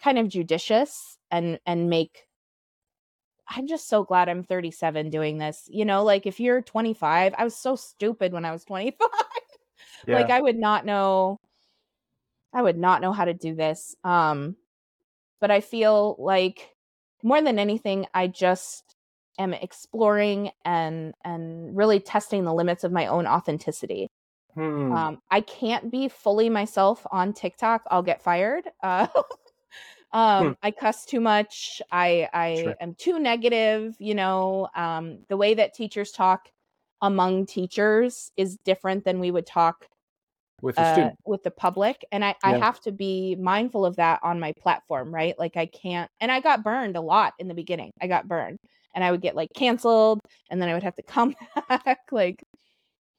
kind of judicious and and make i'm just so glad i'm 37 doing this you know like if you're 25 i was so stupid when i was 25 yeah. like i would not know i would not know how to do this um but i feel like more than anything i just am exploring and and really testing the limits of my own authenticity Hmm. um i can't be fully myself on tiktok i'll get fired uh um Hmm. i cuss too much i i Sure. am too negative you know um the way that teachers talk among teachers is different than we would talk With a uh, with the public and I, I have to be mindful of that on my platform right like i can't and i got burned a lot in the beginning i got burned and i would get like canceled and then i would have to come back like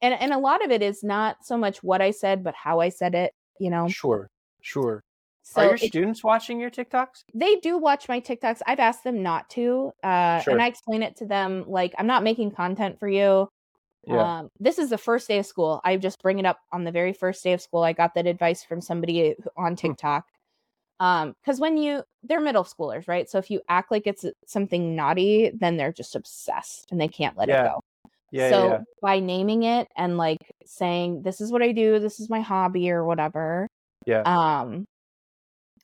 and and a lot of it is not so much what i said but how i said it you know Sure. Sure. so Are your students watching your TikToks? they do watch my tiktoks i've asked them not to uh Sure. and i explain it to them like i'm not making content for you Yeah. Um, this is the first day of school. I just bring it up on the very first day of school. I got that advice from somebody on TikTok. Um, because when you they're middle schoolers, right? So if you act like it's something naughty, then they're just obsessed and they can't let Yeah. it go. yeah. so yeah, yeah. by naming it and like saying this is what I do, this is my hobby or whatever. Yeah. Um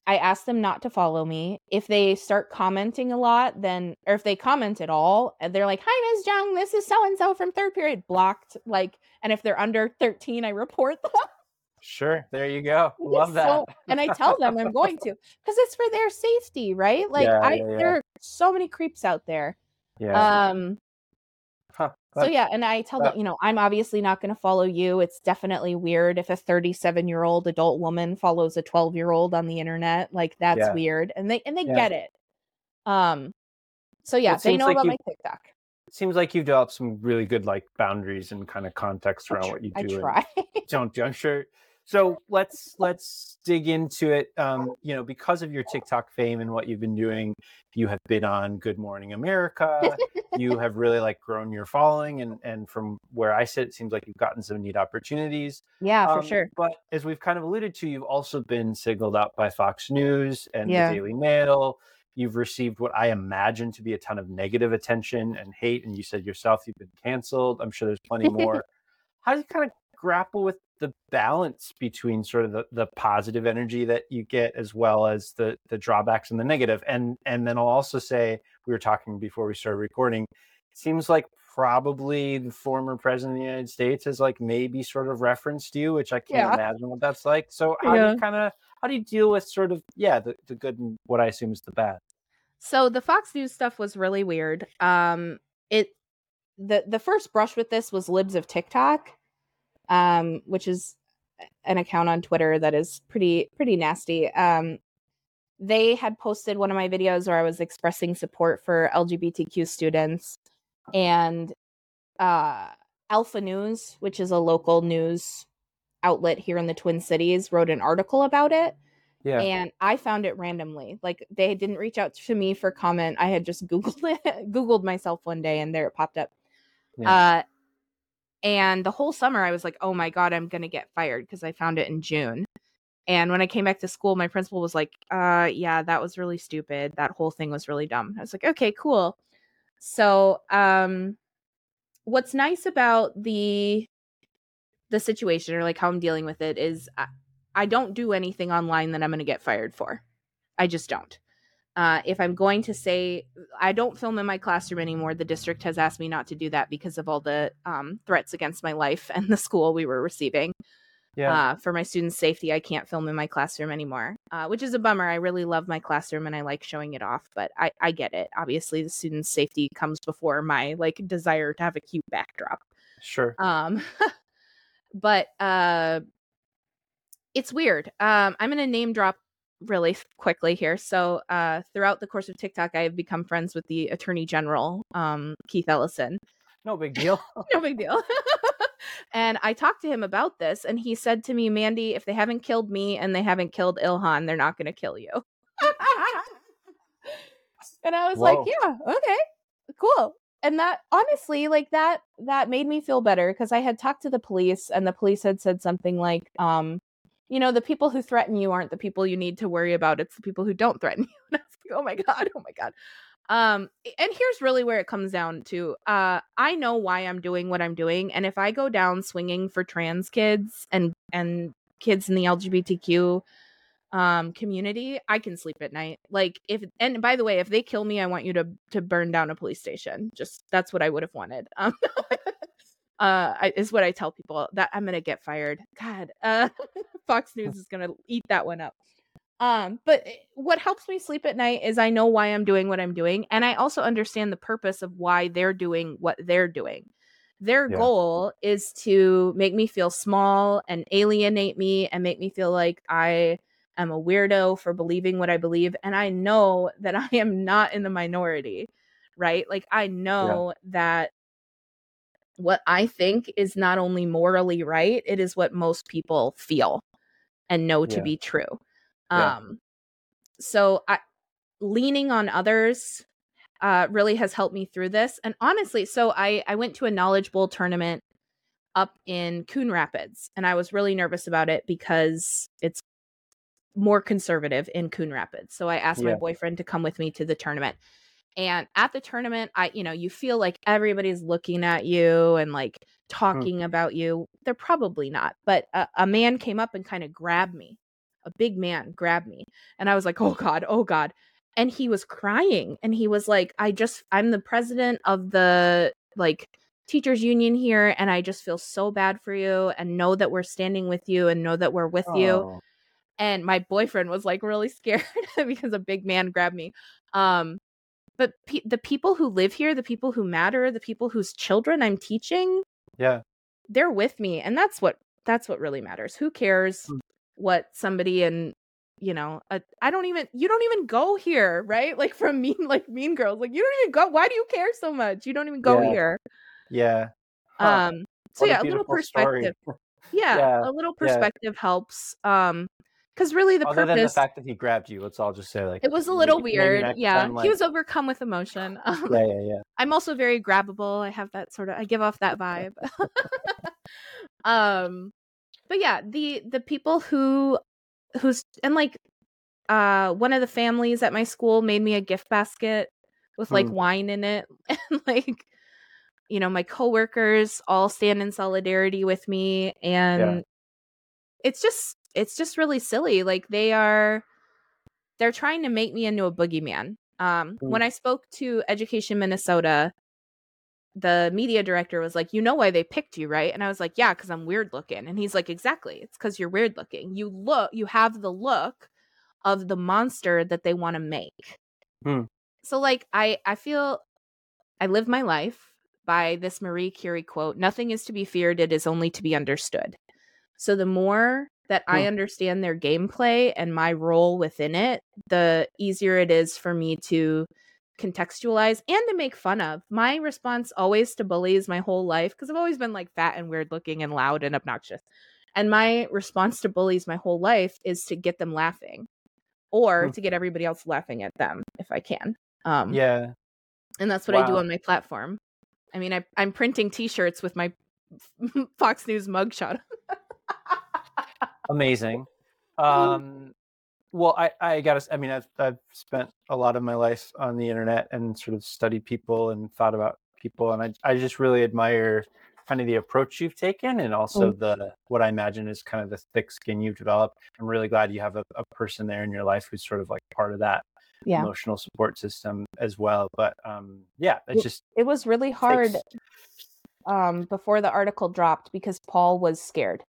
I ask them not to follow me. If they start commenting a lot, then or if they comment at all, and they're like, "Hi, Ms. Jung, this is so and so from third period," blocked. Like, and if they're under thirteen, I report them. Sure. There you go. Love that. So- and I tell them I'm going to because it's for their safety, right? Like, Yeah, I yeah, yeah. there are so many creeps out there. yeah. Um. So yeah, and I tell them, you know, I'm obviously not going to follow you. It's definitely weird if a 37 year old adult woman follows a 12 year old on the internet. Like that's Yeah. weird, and they and they Yeah. get it. Um, so yeah, it they know like about you- my TikTok. It seems like you've developed some really good like boundaries and kind of context I around tr- what you do. and try. don't do. I'm sure. So let's let's dig into it. Um, you know, because of your TikTok fame and what you've been doing, you have been on Good Morning America. you have really like grown your following, and and from where I sit, it seems like you've gotten some neat opportunities. yeah, for Um, sure. But as we've kind of alluded to, you've also been signaled out by Fox News and Yeah. the Daily Mail. You've received what I imagine to be a ton of negative attention and hate. And you said yourself you've been canceled. I'm sure there's plenty more. How do you kind of grapple with the balance between sort of the, the positive energy that you get as well as the the drawbacks and the negative? And and then I'll also say we were talking before we started recording. It seems like probably the former president of the United States has like maybe sort of referenced you, which I can't Yeah. imagine what that's like. So how do you kind of how do you deal with sort of yeah the, the good and what I assume is the bad? So the Fox News stuff was really weird. Um, it the the first brush with this was Libs of TikTok, um, which is an account on Twitter that is pretty pretty nasty. Um, they had posted one of my videos where I was expressing support for LGBTQ students, and uh, Alpha News, which is a local news outlet here in the Twin Cities, wrote an article about it Yeah. and I found it randomly. Like they didn't reach out to me for comment. I had just googled it, googled myself one day, and there it popped up. Yeah. Uh, and the whole summer, I was like, oh my God, I'm going to get fired because I found it in June. And when I came back to school, my principal was like, uh, yeah, that was really stupid. That whole thing was really dumb. I was like, okay, cool. So, um, what's nice about the the situation or like how I'm dealing with it is I, I don't do anything online that I'm going to get fired for. I just don't. Uh, if I'm going to say I don't film in my classroom anymore, the district has asked me not to do that because of all the um, threats against my life and the school we were receiving. Yeah. Uh, for my students' safety, I can't film in my classroom anymore, uh, which is a bummer. I really love my classroom and I like showing it off, but I, I get it. Obviously, the students' safety comes before my like desire to have a cute backdrop. Sure. Um, but uh, it's weird. Um, I'm gonna name drop really quickly here. So, uh, throughout the course of TikTok, I have become friends with the Attorney General, um, Keith Ellison. No big deal. no big deal. and I talked to him about this, and he said to me, Mandi, if they haven't killed me and they haven't killed Ilhan, they're not going to kill you. and I was Whoa. like, yeah, okay, cool. And that honestly, like that, that made me feel better because I had talked to the police, and the police had said something like, um, you know, the people who threaten you aren't the people you need to worry about. It's the people who don't threaten you. And I was like, oh my God, oh my God. Um, and here's really where it comes down to uh, I know why I'm doing what I'm doing. And if I go down swinging for trans kids and, and kids in the LGBTQ um community i can sleep at night like if and by the way if they kill me i want you to to burn down a police station just that's what i would have wanted um uh I, is what i tell people that i'm gonna get fired god uh fox news is gonna eat that one up um, but eh, what helps me sleep at night is I know why I'm doing what I'm doing. And I also understand the purpose of why they're doing what they're doing. Their yeah. goal is to make me feel small and alienate me and make me feel like I am a weirdo for believing what I believe. And I know that I am not in the minority, right? Like, I know yeah. that what I think is not only morally right, it is what most people feel and know to yeah. be true. Yeah. Um, so I, leaning on others uh, really has helped me through this. And honestly, so I I went to a Knowledge Bowl tournament up in Coon Rapids, and I was really nervous about it because it's more conservative in Coon Rapids. So I asked yeah. my boyfriend to come with me to the tournament. And at the tournament, I, you know, you feel like everybody's looking at you and like hmm. talking mm. about you. They're probably not, but a, a man came up and kind of grabbed me a big man grabbed me and i was like oh god oh god and he was crying and he was like i just i'm the president of the like teachers union here and i just feel so bad for you and know that we're standing with you and know that we're with oh. you and my boyfriend was like really scared because a big man grabbed me um but pe- the people who live here the people who matter the people whose children i'm teaching yeah. they're with me and that's what that's what really matters. Who cares mm what somebody in you know I don't even you don't even go here right? Like from mean like mean girls like you don't even go why do you care so much? You don't even go yeah. here. Yeah. Huh. um so yeah a, a little perspective yeah, yeah, a little perspective yeah. helps um because really the Other purpose than the fact that he grabbed you let's all just say like it was a little maybe, weird maybe yeah time, like... he was overcome with emotion um, yeah yeah yeah i'm also very grabbable i have that sort of i give off that vibe um but yeah, the the people who who's and like uh one of the families at my school made me a gift basket with like mm. wine in it and like you know my coworkers all stand in solidarity with me and yeah. it's just it's just really silly like they are they're trying to make me into a boogeyman um mm. when i spoke to education minnesota the media director was like, You know why they picked you, right? And I was like, Yeah, because I'm weird looking. And he's like, Exactly. It's because you're weird looking. You look, you have the look of the monster that they want to make. Hmm. So, like, I, I feel I live my life by this Marie Curie quote Nothing is to be feared, it is only to be understood. So, the more that hmm. I understand their gameplay and my role within it, the easier it is for me to contextualize and to make fun of. My response always to bullies my whole life, because I've always been like fat and weird looking and loud and obnoxious. And my response to bullies my whole life is to get them laughing or hmm. to get everybody else laughing at them if I can. Um, yeah. And that's what wow. I do on my platform. I mean, I, I'm printing T-shirts with my Fox News mugshot. Amazing. Um, well, I, I gotta, I mean, I've, I've spent a lot of my life on the internet and sort of studied people and thought about people. And I, I just really admire kind of the approach you've taken and also mm. the, what I imagine is kind of the thick skin you've developed. I'm really glad you have a, a person there in your life who's sort of like part of that yeah. emotional support system as well. But um, yeah, it's just, it was really hard takes... um, before the article dropped because Paul was scared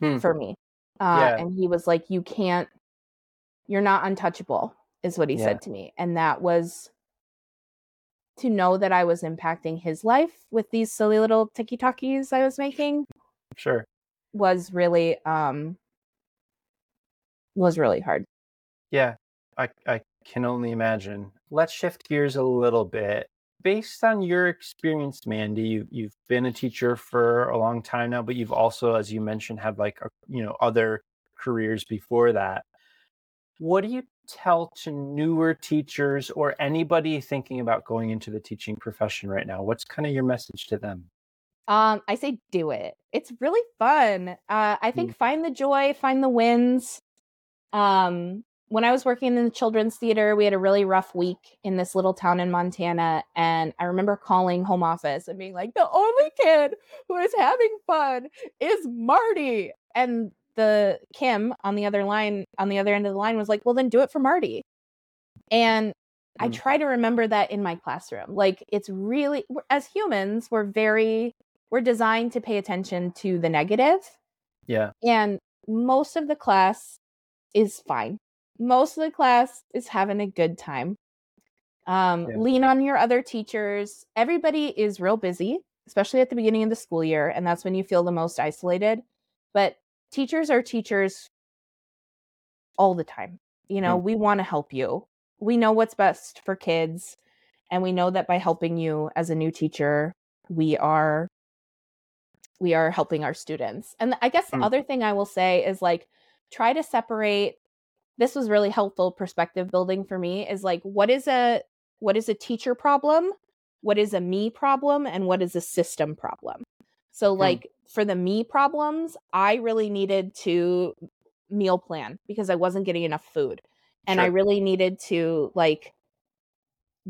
hmm. for me. Uh, yeah. And he was like, you can't you're not untouchable, is what he yeah. said to me. And that was to know that I was impacting his life with these silly little ticky talkies I was making. Sure. Was really um was really hard. Yeah. I I can only imagine. Let's shift gears a little bit. Based on your experience, Mandi, you you've been a teacher for a long time now, but you've also, as you mentioned, had like a, you know other careers before that what do you tell to newer teachers or anybody thinking about going into the teaching profession right now? What's kind of your message to them? Um, I say do it. It's really fun. Uh, I think mm. find the joy, find the wins. Um, when I was working in the children's theater, we had a really rough week in this little town in Montana. And I remember calling home office and being like, the only kid who is having fun is Marty. And the Kim on the other line, on the other end of the line, was like, well, then do it for Marty. And I mm. try to remember that in my classroom. Like, it's really, as humans, we're very, we're designed to pay attention to the negative. Yeah. And most of the class is fine. Most of the class is having a good time. Um, yeah. Lean on your other teachers. Everybody is real busy, especially at the beginning of the school year. And that's when you feel the most isolated. But teachers are teachers all the time. You know, mm. we want to help you. We know what's best for kids. And we know that by helping you as a new teacher, we are we are helping our students. And I guess the mm. other thing I will say is like try to separate this was really helpful perspective building for me is like what is a what is a teacher problem? What is a me problem and what is a system problem? So hmm. like for the me problems, I really needed to meal plan because I wasn't getting enough food. And sure. I really needed to like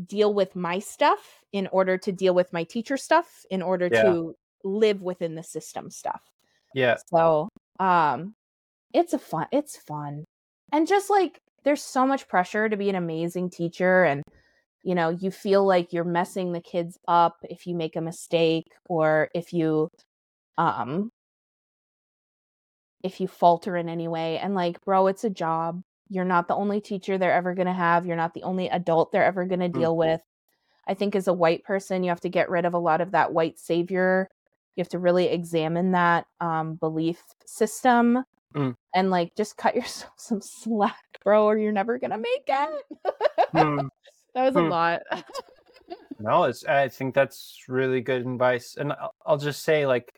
deal with my stuff in order to deal with my teacher stuff in order yeah. to live within the system stuff. Yeah. So, um it's a fun it's fun. And just like there's so much pressure to be an amazing teacher and you know, you feel like you're messing the kids up if you make a mistake or if you um if you falter in any way. And like bro it's a job. You're not the only teacher they're ever going to have. You're not the only adult they're ever going to deal mm-hmm. with. I think as a white person you have to get rid of a lot of that white savior. You have to really examine that um, belief system mm. and like just cut yourself some slack bro or you're never going to make it mm. that was mm. a lot no it's i think that's really good advice and I'll, I'll just say like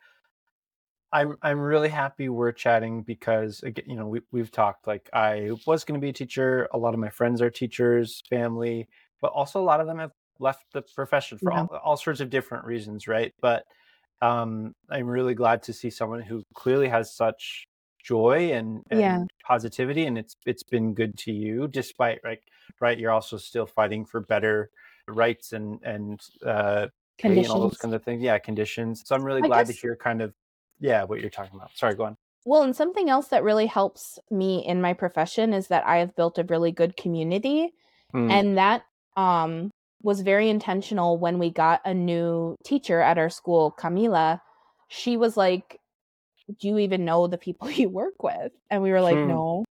I'm I'm really happy we're chatting because again, you know, we we've talked like I was going to be a teacher. A lot of my friends are teachers, family, but also a lot of them have left the profession for yeah. all, all sorts of different reasons, right? But um, I'm really glad to see someone who clearly has such joy and, and yeah. positivity, and it's it's been good to you, despite like right, you're also still fighting for better rights and and uh, and all those kind of things. Yeah, conditions. So I'm really I glad guess... to hear kind of yeah, what you're talking about. Sorry, go on. Well, and something else that really helps me in my profession is that I have built a really good community. Mm. And that um, was very intentional when we got a new teacher at our school, Camila. She was like, Do you even know the people you work with? And we were like, mm. No.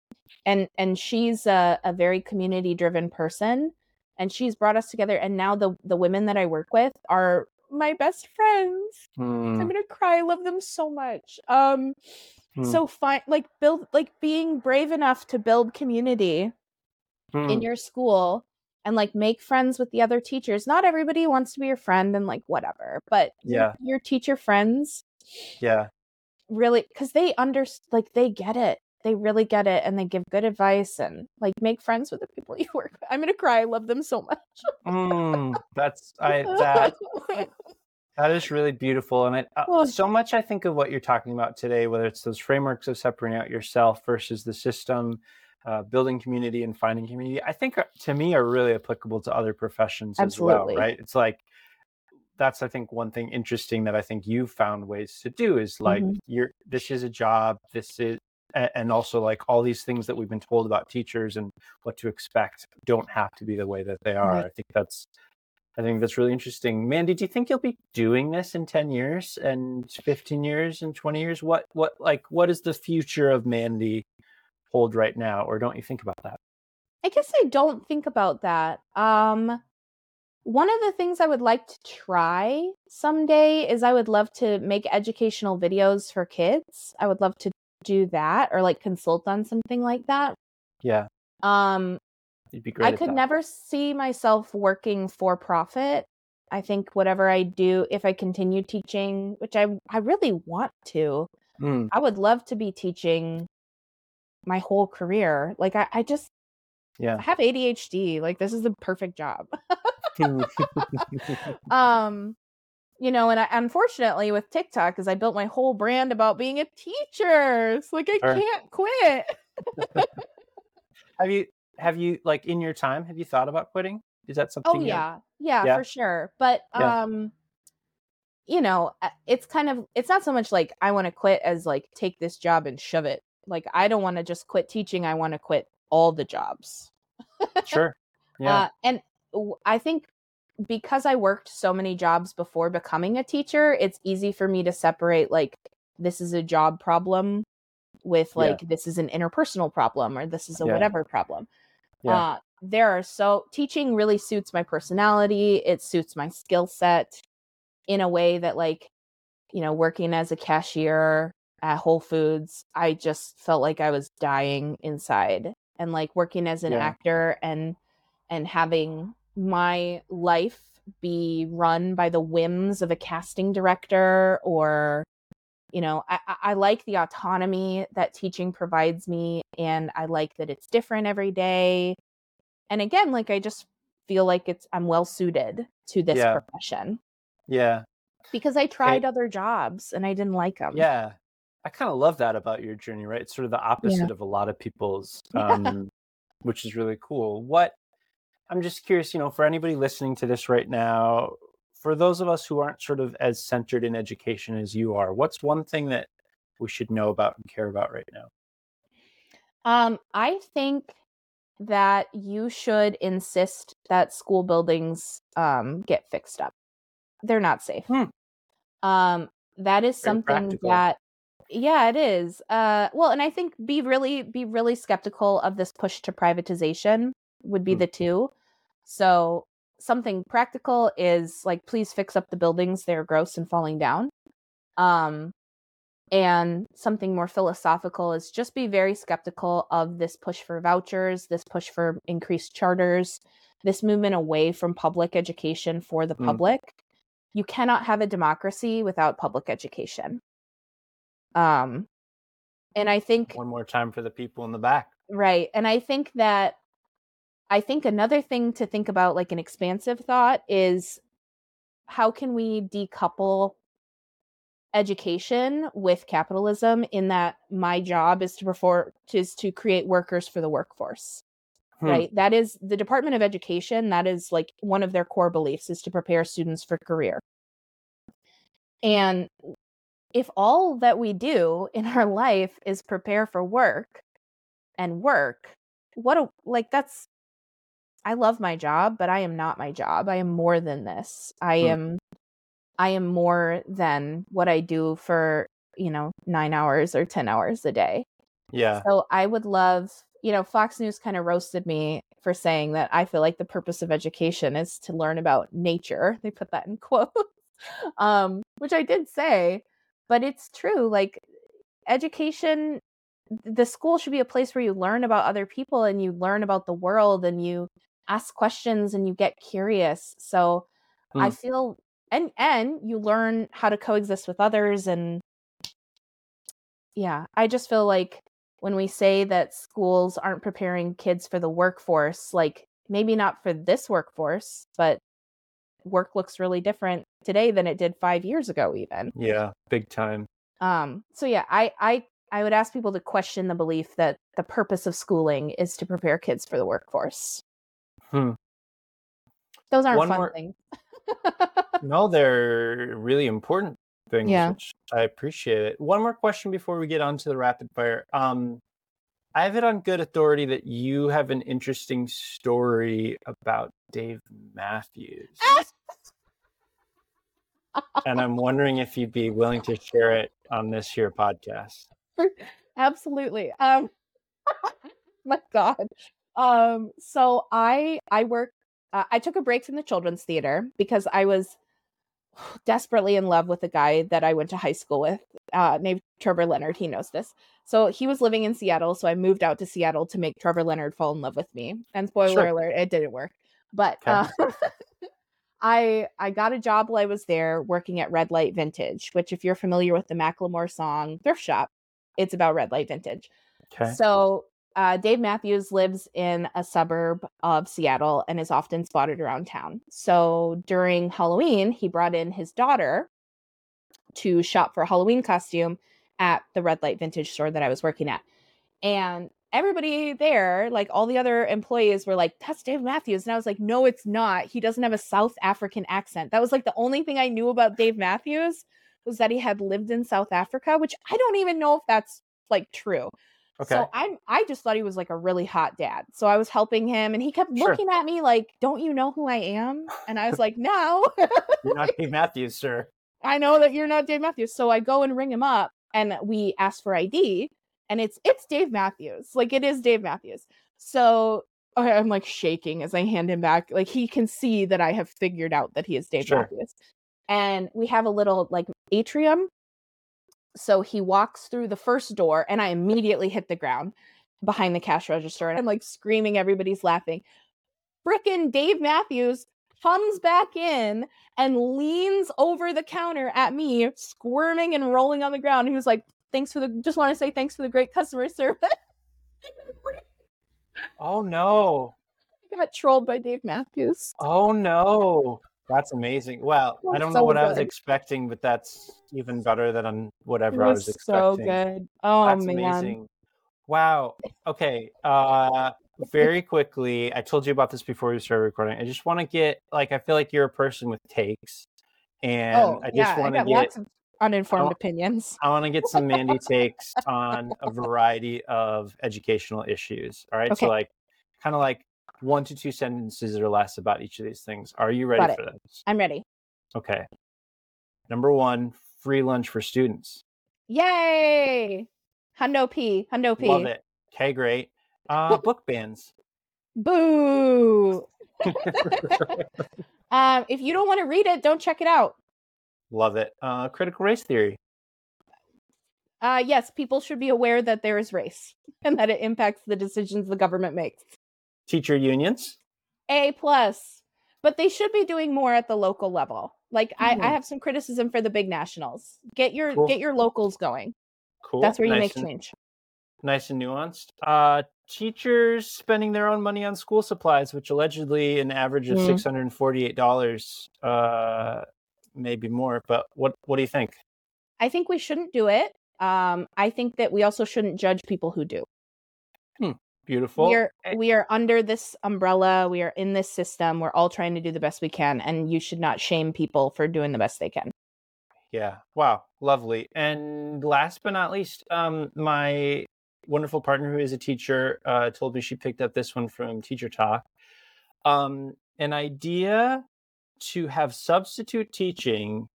And and she's a, a very community driven person and she's brought us together and now the the women that I work with are my best friends. Mm. I'm gonna cry. I love them so much. Um, mm. so fine, like build, like being brave enough to build community mm. in your school and like make friends with the other teachers. Not everybody wants to be your friend and like whatever, but yeah, your teacher friends. Yeah, really, because they understand like they get it they really get it and they give good advice and like make friends with the people you work with. I'm gonna cry. I love them so much. mm, that's I that That is really beautiful, and I, uh, Well- so much I think of what you're talking about today, whether it's those frameworks of separating out yourself versus the system, uh, building community and finding community. I think uh, to me are really applicable to other professions Absolutely. as well, right? It's like that's I think one thing interesting that I think you've found ways to do is like Mhm. you're this is a job, this is and also like all these things that we've been told about teachers and what to expect don't have to be the way that they are. Right. I think that's I think that's really interesting. Mandi, do you think you'll be doing this in 10 years and 15 years and 20 years? What what like what is the future of Mandi hold right now or don't you think about that? I guess I don't think about that. Um one of the things I would like to try someday is I would love to make educational videos for kids. I would love to do that or like consult on something like that. Yeah, Um you'd be great. I could that. never see myself working for profit. I think whatever I do if I continue teaching, which I I really want to, Mm, I would love to be teaching my whole career. Like I, I just I yeah. have ADHD. Like this is the perfect job. um you know and I, unfortunately with tiktok because i built my whole brand about being a teacher it's like i can't quit have you have you like in your time have you thought about quitting? Is that something oh yeah yeah Yeah. for sure but Yeah. um you know uh, it's kind of it's not so much like i want to quit as like take this job and shove it like i don't want to just quit teaching i want to quit all the jobs Sure. Yeah. Uh, and I think because I worked so many jobs before becoming a teacher, it's easy for me to separate like this is a job problem with Yeah. like this is an interpersonal problem or this is a Yeah. whatever problem. Yeah. Uh, there are so teaching really suits my personality, it suits my skill set in a way that like you know working as a cashier at Whole Foods, I just felt like I was dying inside and like working as an Yeah. actor and and having my life be run by the whims of a casting director or you know I, I- like the autonomy that teaching provides me and i like that it's different every day and again like i just feel like it's i'm well suited to this Yeah. profession yeah. because i tried other jobs and i didn't like them Yeah. I kind of love that about your journey, right? It's sort of the opposite of a lot of people's, Yeah. um, which is really cool. What I'm just curious, you know, for anybody listening to this right now, for those of us who aren't sort of as centered in education as you are, what's one thing that we should know about and care about right now? Um, I think that you should insist that school buildings um get fixed up. They're not safe. Hmm. Um, that is Very something practical. that yeah, it is. Uh well, and I think be really be really skeptical of this push to privatization would be Hmm. the two. So something practical is like please fix up the buildings, they're gross and falling down. Um and something more philosophical is just be very skeptical of this push for vouchers, this push for increased charters, this movement away from public education for the Mm. public. You cannot have a democracy without public education. Um and I think One more time for the people in the back. Right. And I think that I think another thing to think about, like an expansive thought, is how can we decouple education with capitalism in that my job is to perform is to create workers for the workforce. Hmm. Right. That is the Department of Education, that is like one of their core beliefs is to prepare students for career. And if all that we do in our life is prepare for work and work, what a like that's I love my job, but I am not my job. I am more than this. I Hmm. am I am more than what I do for, you know, 9 hours or 10 hours a day. Yeah. So I would love, you know, Fox News kind of roasted me for saying that I feel like the purpose of education is to learn about nature. They put that in quotes, um, which I did say, but it's true. Like education, the school should be a place where you learn about other people and you learn about the world and you ask questions and you get curious. So I Hmm. feel and and you learn how to coexist with others and yeah, I just feel like when we say that schools aren't preparing kids for the workforce, like maybe not for this workforce, but work looks really different today than it did five years ago, even. Yeah, big time. Um, so yeah, I I I would ask people to question the belief that the purpose of schooling is to prepare kids for the workforce. Hmm. Those aren't One fun more- things. No, they're really important things, Yeah. which I appreciate it. One more question before we get on to the rapid fire. Um, I have it on good authority that you have an interesting story about Dave Matthews. and I'm wondering if you'd be willing to share it on this here podcast. Absolutely. Um my god. Um so I I work uh, I took a break from the children's theater because I was desperately in love with a guy that I went to high school with uh named Trevor Leonard. He knows this. So he was living in Seattle, so I moved out to Seattle to make Trevor Leonard fall in love with me. And spoiler Sure. alert, it didn't work. But Okay. uh, I I got a job while I was there working at Red Light Vintage, which if you're familiar with the Macklemore song Thrift Shop, it's about Red Light Vintage. Okay. So uh, Dave Matthews lives in a suburb of Seattle and is often spotted around town. So during Halloween, he brought in his daughter to shop for a Halloween costume at the Red Light Vintage store that I was working at. And everybody there, like all the other employees, were like, That's Dave Matthews. And I was like, No, it's not. He doesn't have a South African accent. That was like the only thing I knew about Dave Matthews was that he had lived in South Africa, which I don't even know if that's like true. Okay. So I'm I just thought he was like a really hot dad. So I was helping him and he kept Sure. looking at me like, "Don't you know who I am?" And I was like, "No. You're not Dave Matthews, sir. I know that you're not Dave Matthews." So I go and ring him up and we ask for ID and it's it's Dave Matthews. Like it is Dave Matthews. So I'm like shaking as I hand him back. Like he can see that I have figured out that he is Dave Sure. Matthews. And we have a little like atrium. So he walks through the first door and I immediately hit the ground behind the cash register and I'm like screaming, everybody's laughing. Frickin' Dave Matthews comes back in and leans over the counter at me, squirming and rolling on the ground. He was like, Thanks for the just want to say thanks for the great customer service. Oh no. I got trolled by Dave Matthews. Oh no. That's amazing. Well, I don't know so what I was expecting, but that's even better than whatever I was was expecting. so good. Oh That's man. amazing. Wow. Okay. Uh very quickly, I told you about this before we started recording. I just want to get like I feel like you're a person with takes. And oh I just yeah, want to get lots of uninformed Oh. opinions. I want to get some Mandi takes on a variety of educational issues. All right. Okay. So like kind of like one to two sentences or less about each of these things. Are you ready for this? I'm ready. Okay. Number one, free lunch for students. Yay! Hundo P. Hundo P. Love it. Okay, great. Uh, book bans. Boo. um, if you don't want to read it, don't check it out. Love it. Uh, critical race theory. Uh, yes, people should be aware that there is race and that it impacts the decisions the government makes. Teacher unions. A plus, but they should be doing more at the local level. Like I, I Mhm. have some criticism for the big nationals. Get your Cool. get your locals going. Cool. That's where you nice make and, change. Nice and nuanced. Uh, teachers spending their own money on school supplies, which allegedly an average of Mhm. six hundred and forty-eight dollars, uh, maybe more. But what what do you think? I think we shouldn't do it. Um, I think that we also shouldn't judge people who do. Beautiful. we are Eh, we are under this umbrella. We are in this system. We're all trying to do the best we can, and you should not shame people for doing the best they can. Yeah. Wow. Lovely. And last but not least, um, my wonderful partner who is a teacher uh, told me she picked up this one from Teacher Talk. Um, an idea to have substitute teaching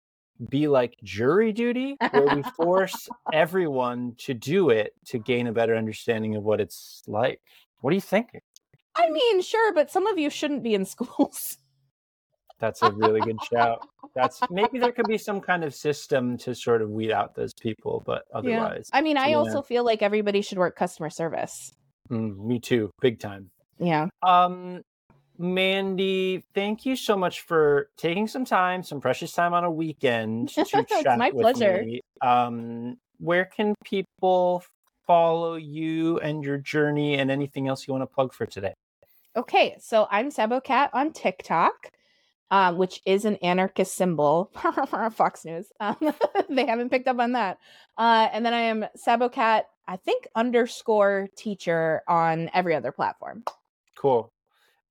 be like jury duty, where we force everyone to do it to gain a better understanding of what it's like. What do you think? I mean, sure, but some of you shouldn't be in schools. That's a really good shout. That's maybe there could be some kind of system to sort of weed out those people, but otherwise, I mean, I Yeah. also feel like everybody should work customer service. Mm, me too, big time. Yeah. Um, Mandi, thank you so much for taking some time, some precious time on a weekend to It's chat my with pleasure. me. Um, where can people follow you and your journey and anything else you want to plug for today? Okay, so I'm Sabocat on TikTok. um, which is an anarchist symbol. For Fox News. Um, they haven't picked up on that. Uh, and then I am Sabocat, I think underscore teacher on every other platform. Cool.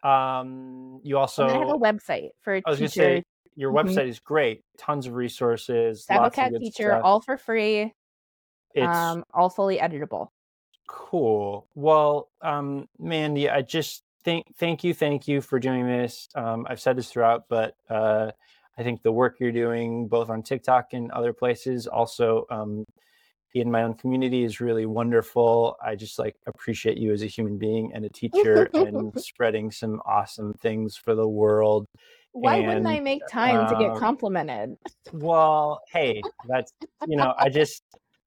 Um, you also I have a website for I was teacher. Say, your Mhm. website is great. Tons of resources. lots of Sabocat teacher, stuff. all for free, It's um, all fully editable. cool. Well, um, Mandi, I just thank thank you, thank you for doing this. Um, I've said this throughout, but uh, I think the work you're doing, both on TikTok and other places, also um, in my own community, is really wonderful. I just like appreciate you as a human being and a teacher, and spreading some awesome things for the world. Why wouldn't I make time to get um, complimented? Well, hey, that's you know, I just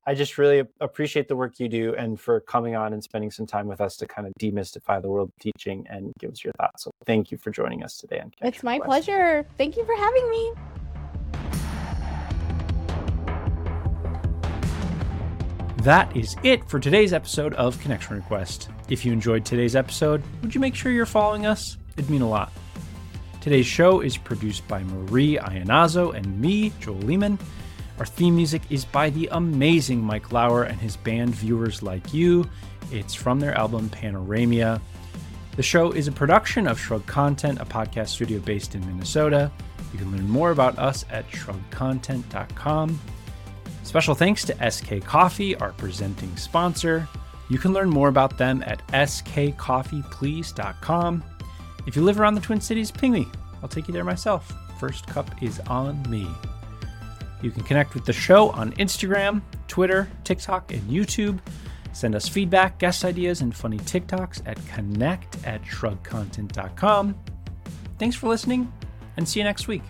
I just really appreciate the work you do and for coming on and spending some time with us to kind of demystify the world of teaching and give us your thoughts. So thank you for joining us today. On It's my Quest. pleasure. Thank you for having me. That is it for today's episode of Connection Request. If you enjoyed today's episode, would you make sure you're following us? It'd mean a lot. Today's show is produced by Marie Ionazzo and me, Joel Lehman. Our theme music is by the amazing Mike Lauer and his band Viewers Like You. It's from their album Panoramia. The show is a production of Shrug Content, a podcast studio based in Minnesota. You can learn more about us at shrugcontent.com. Special thanks to SK Coffee, our presenting sponsor. You can learn more about them at skcoffeeplease.com. If you live around the Twin Cities, ping me. I'll take you there myself. First cup is on me. You can connect with the show on Instagram, Twitter, TikTok, and YouTube. Send us feedback, guest ideas, and funny TikToks at connect at shrugcontent.com. Thanks for listening, and see you next week.